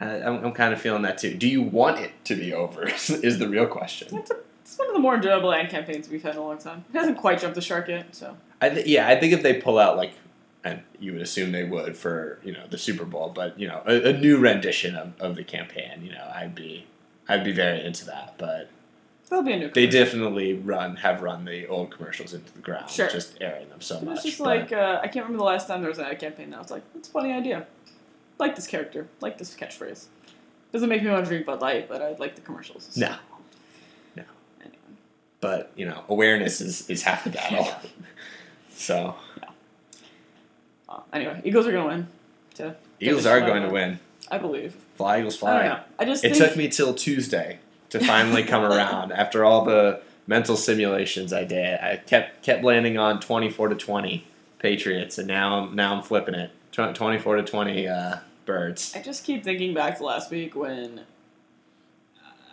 Speaker 2: I, I'm, I'm kind of feeling that too. Do you want it to be over? (laughs) Is the real question.
Speaker 1: It's, a, it's one of the more enjoyable ad campaigns we've had in a long time. It hasn't quite jumped the shark yet, so
Speaker 2: I th- yeah, I think if they pull out like, and you would assume they would for you know the Super Bowl, but you know a, a new rendition of, of the campaign, you know I'd be I'd be very into that. But
Speaker 1: there'll be a new.
Speaker 2: they definitely run have run the old commercials into the ground,
Speaker 1: Sure.
Speaker 2: just airing them so much.
Speaker 1: was just like uh, I can't remember the last time there was an ad campaign. Now it's like it's a funny idea. Like this character, like this catchphrase. Doesn't make me want to drink Bud Light, but I like the commercials. so-
Speaker 2: No. No.
Speaker 1: Anyway.
Speaker 2: but you know awareness is is half the battle. (laughs) so
Speaker 1: Uh, anyway, Eagles are gonna win. To
Speaker 2: Eagles are going to win.
Speaker 1: I believe.
Speaker 2: Fly Eagles
Speaker 1: I don't
Speaker 2: fly.
Speaker 1: know. I just
Speaker 2: It
Speaker 1: think
Speaker 2: took me till Tuesday to finally come around (laughs) after all the mental simulations I did. I kept kept landing on twenty four to twenty Patriots, and now now I'm flipping it twenty four to twenty uh, Birds.
Speaker 1: I just keep thinking back to last week when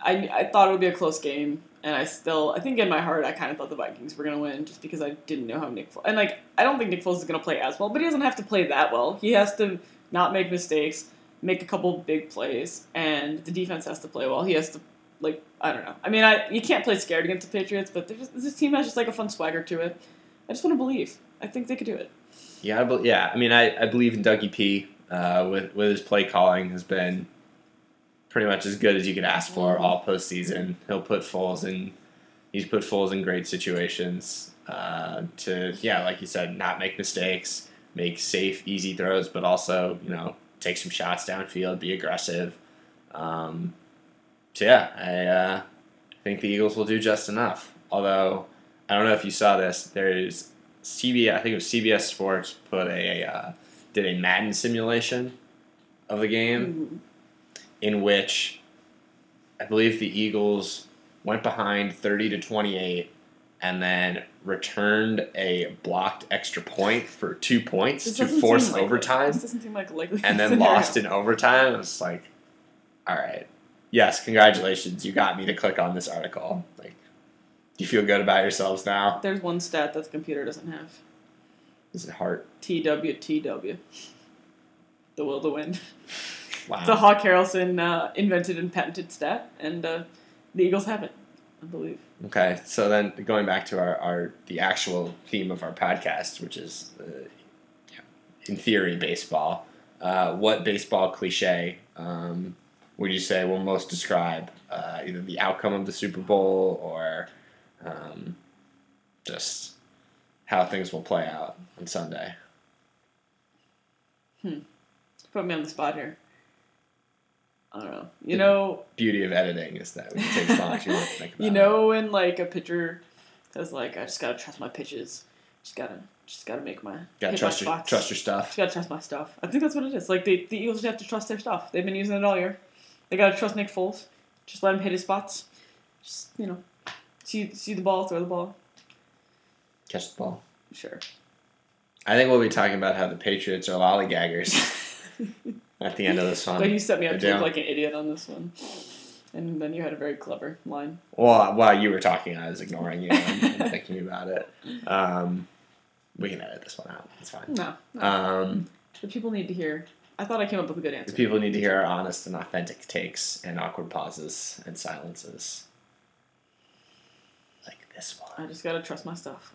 Speaker 1: I I thought it would be a close game, and I still I think in my heart I kind of thought the Vikings were gonna win just because I didn't know how Nick Foles and like I don't think Nick Foles is gonna play as well, but he doesn't have to play that well. He has to not make mistakes, make a couple big plays, and the defense has to play well. He has to like I don't know. I mean, I you can't play scared against the Patriots, but just, this team has just like a fun swagger to it. I just want to believe. I think they could do it.
Speaker 2: Yeah, I, bel- yeah. I mean, I, I believe in Dougie P. Uh, with with his play calling has been pretty much as good as you could ask for
Speaker 1: Mhm.
Speaker 2: all postseason. He'll put Foles in. He's put Foles in great situations uh, to yeah, like you said, not make mistakes, make safe, easy throws, but also you know take some shots downfield, be aggressive. Um, so yeah, I uh, think the Eagles will do just enough. Although I don't know if you saw this, there's CBS. I think it was CBS Sports put a uh, did a Madden simulation of the game
Speaker 1: Mm,
Speaker 2: in which I believe the Eagles went behind 30 to 28 and then returned a blocked extra point for two points
Speaker 1: this
Speaker 2: to force
Speaker 1: like-
Speaker 2: overtime
Speaker 1: This doesn't seem like likely
Speaker 2: and then
Speaker 1: scenario.
Speaker 2: lost in overtime. It's like, all right, yes, congratulations, you got me to click on this article. Like, do you feel good about yourselves now?
Speaker 1: There's one stat that the computer doesn't have.
Speaker 2: Is it heart?
Speaker 1: TWTW. The will to win.
Speaker 2: Wow.
Speaker 1: It's a Hawk Harrelson uh, invented and patented stat, and uh, the Eagles have it, I believe.
Speaker 2: Okay, so then going back to our, our the actual theme of our podcast, which is uh, in theory baseball. Uh, what baseball cliche um, would you say will most describe uh, either the outcome of the Super Bowl or um, just how things will play out on Sunday?
Speaker 1: Put me on the spot here. I don't know. You know,
Speaker 2: Beauty of editing is that it takes long as you think about
Speaker 1: you
Speaker 2: it.
Speaker 1: know when like a pitcher says like, I just gotta trust my pitches. Just gotta, just gotta make my
Speaker 2: Gotta trust
Speaker 1: my
Speaker 2: your
Speaker 1: spots.
Speaker 2: trust your stuff.
Speaker 1: Just gotta trust my stuff. I think that's what it is. Like they, the Eagles just have to trust their stuff. They've been using it all year. They gotta trust Nick Foles. Just let him hit his spots. Just you know, see see the ball, throw the ball.
Speaker 2: Catch the ball.
Speaker 1: Sure.
Speaker 2: I think we'll be talking about how the Patriots are lollygaggers (laughs) at the end of this one.
Speaker 1: But you set me up to look like an idiot on this one. And then you had a very clever line.
Speaker 2: Well, while you were talking, I was ignoring you and, thinking about it. Um, we can edit this one out. It's fine.
Speaker 1: No. no.
Speaker 2: Um,
Speaker 1: the people need to hear. I thought I came up with a good
Speaker 2: the
Speaker 1: answer.
Speaker 2: people need to hear our honest and authentic takes and awkward pauses and silences. Like this one.
Speaker 1: I just gotta trust my stuff.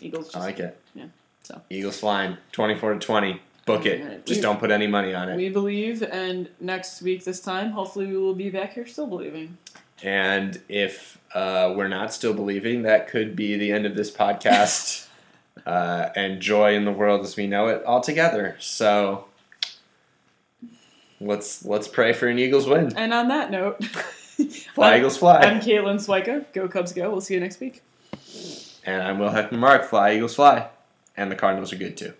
Speaker 1: Eagles just
Speaker 2: I like it.
Speaker 1: yeah, so.
Speaker 2: Eagles flying 24 to 20. Book it.
Speaker 1: Alright.
Speaker 2: Just
Speaker 1: We-
Speaker 2: don't put any money on it.
Speaker 1: We believe, and next week this time, hopefully we will be back here still believing.
Speaker 2: And if uh, we're not still believing, that could be the end of this podcast (laughs) uh, and joy in the world as we know it altogether. So let's let's pray for an Eagles win.
Speaker 1: And on that note, (laughs) (laughs)
Speaker 2: Fly Eagles fly.
Speaker 1: I'm Caitlin Swyka. Go Cubs, go. We'll see you next week.
Speaker 2: and I'm Will Heckman Mark. Fly Eagles fly. And the Cardinals are good too.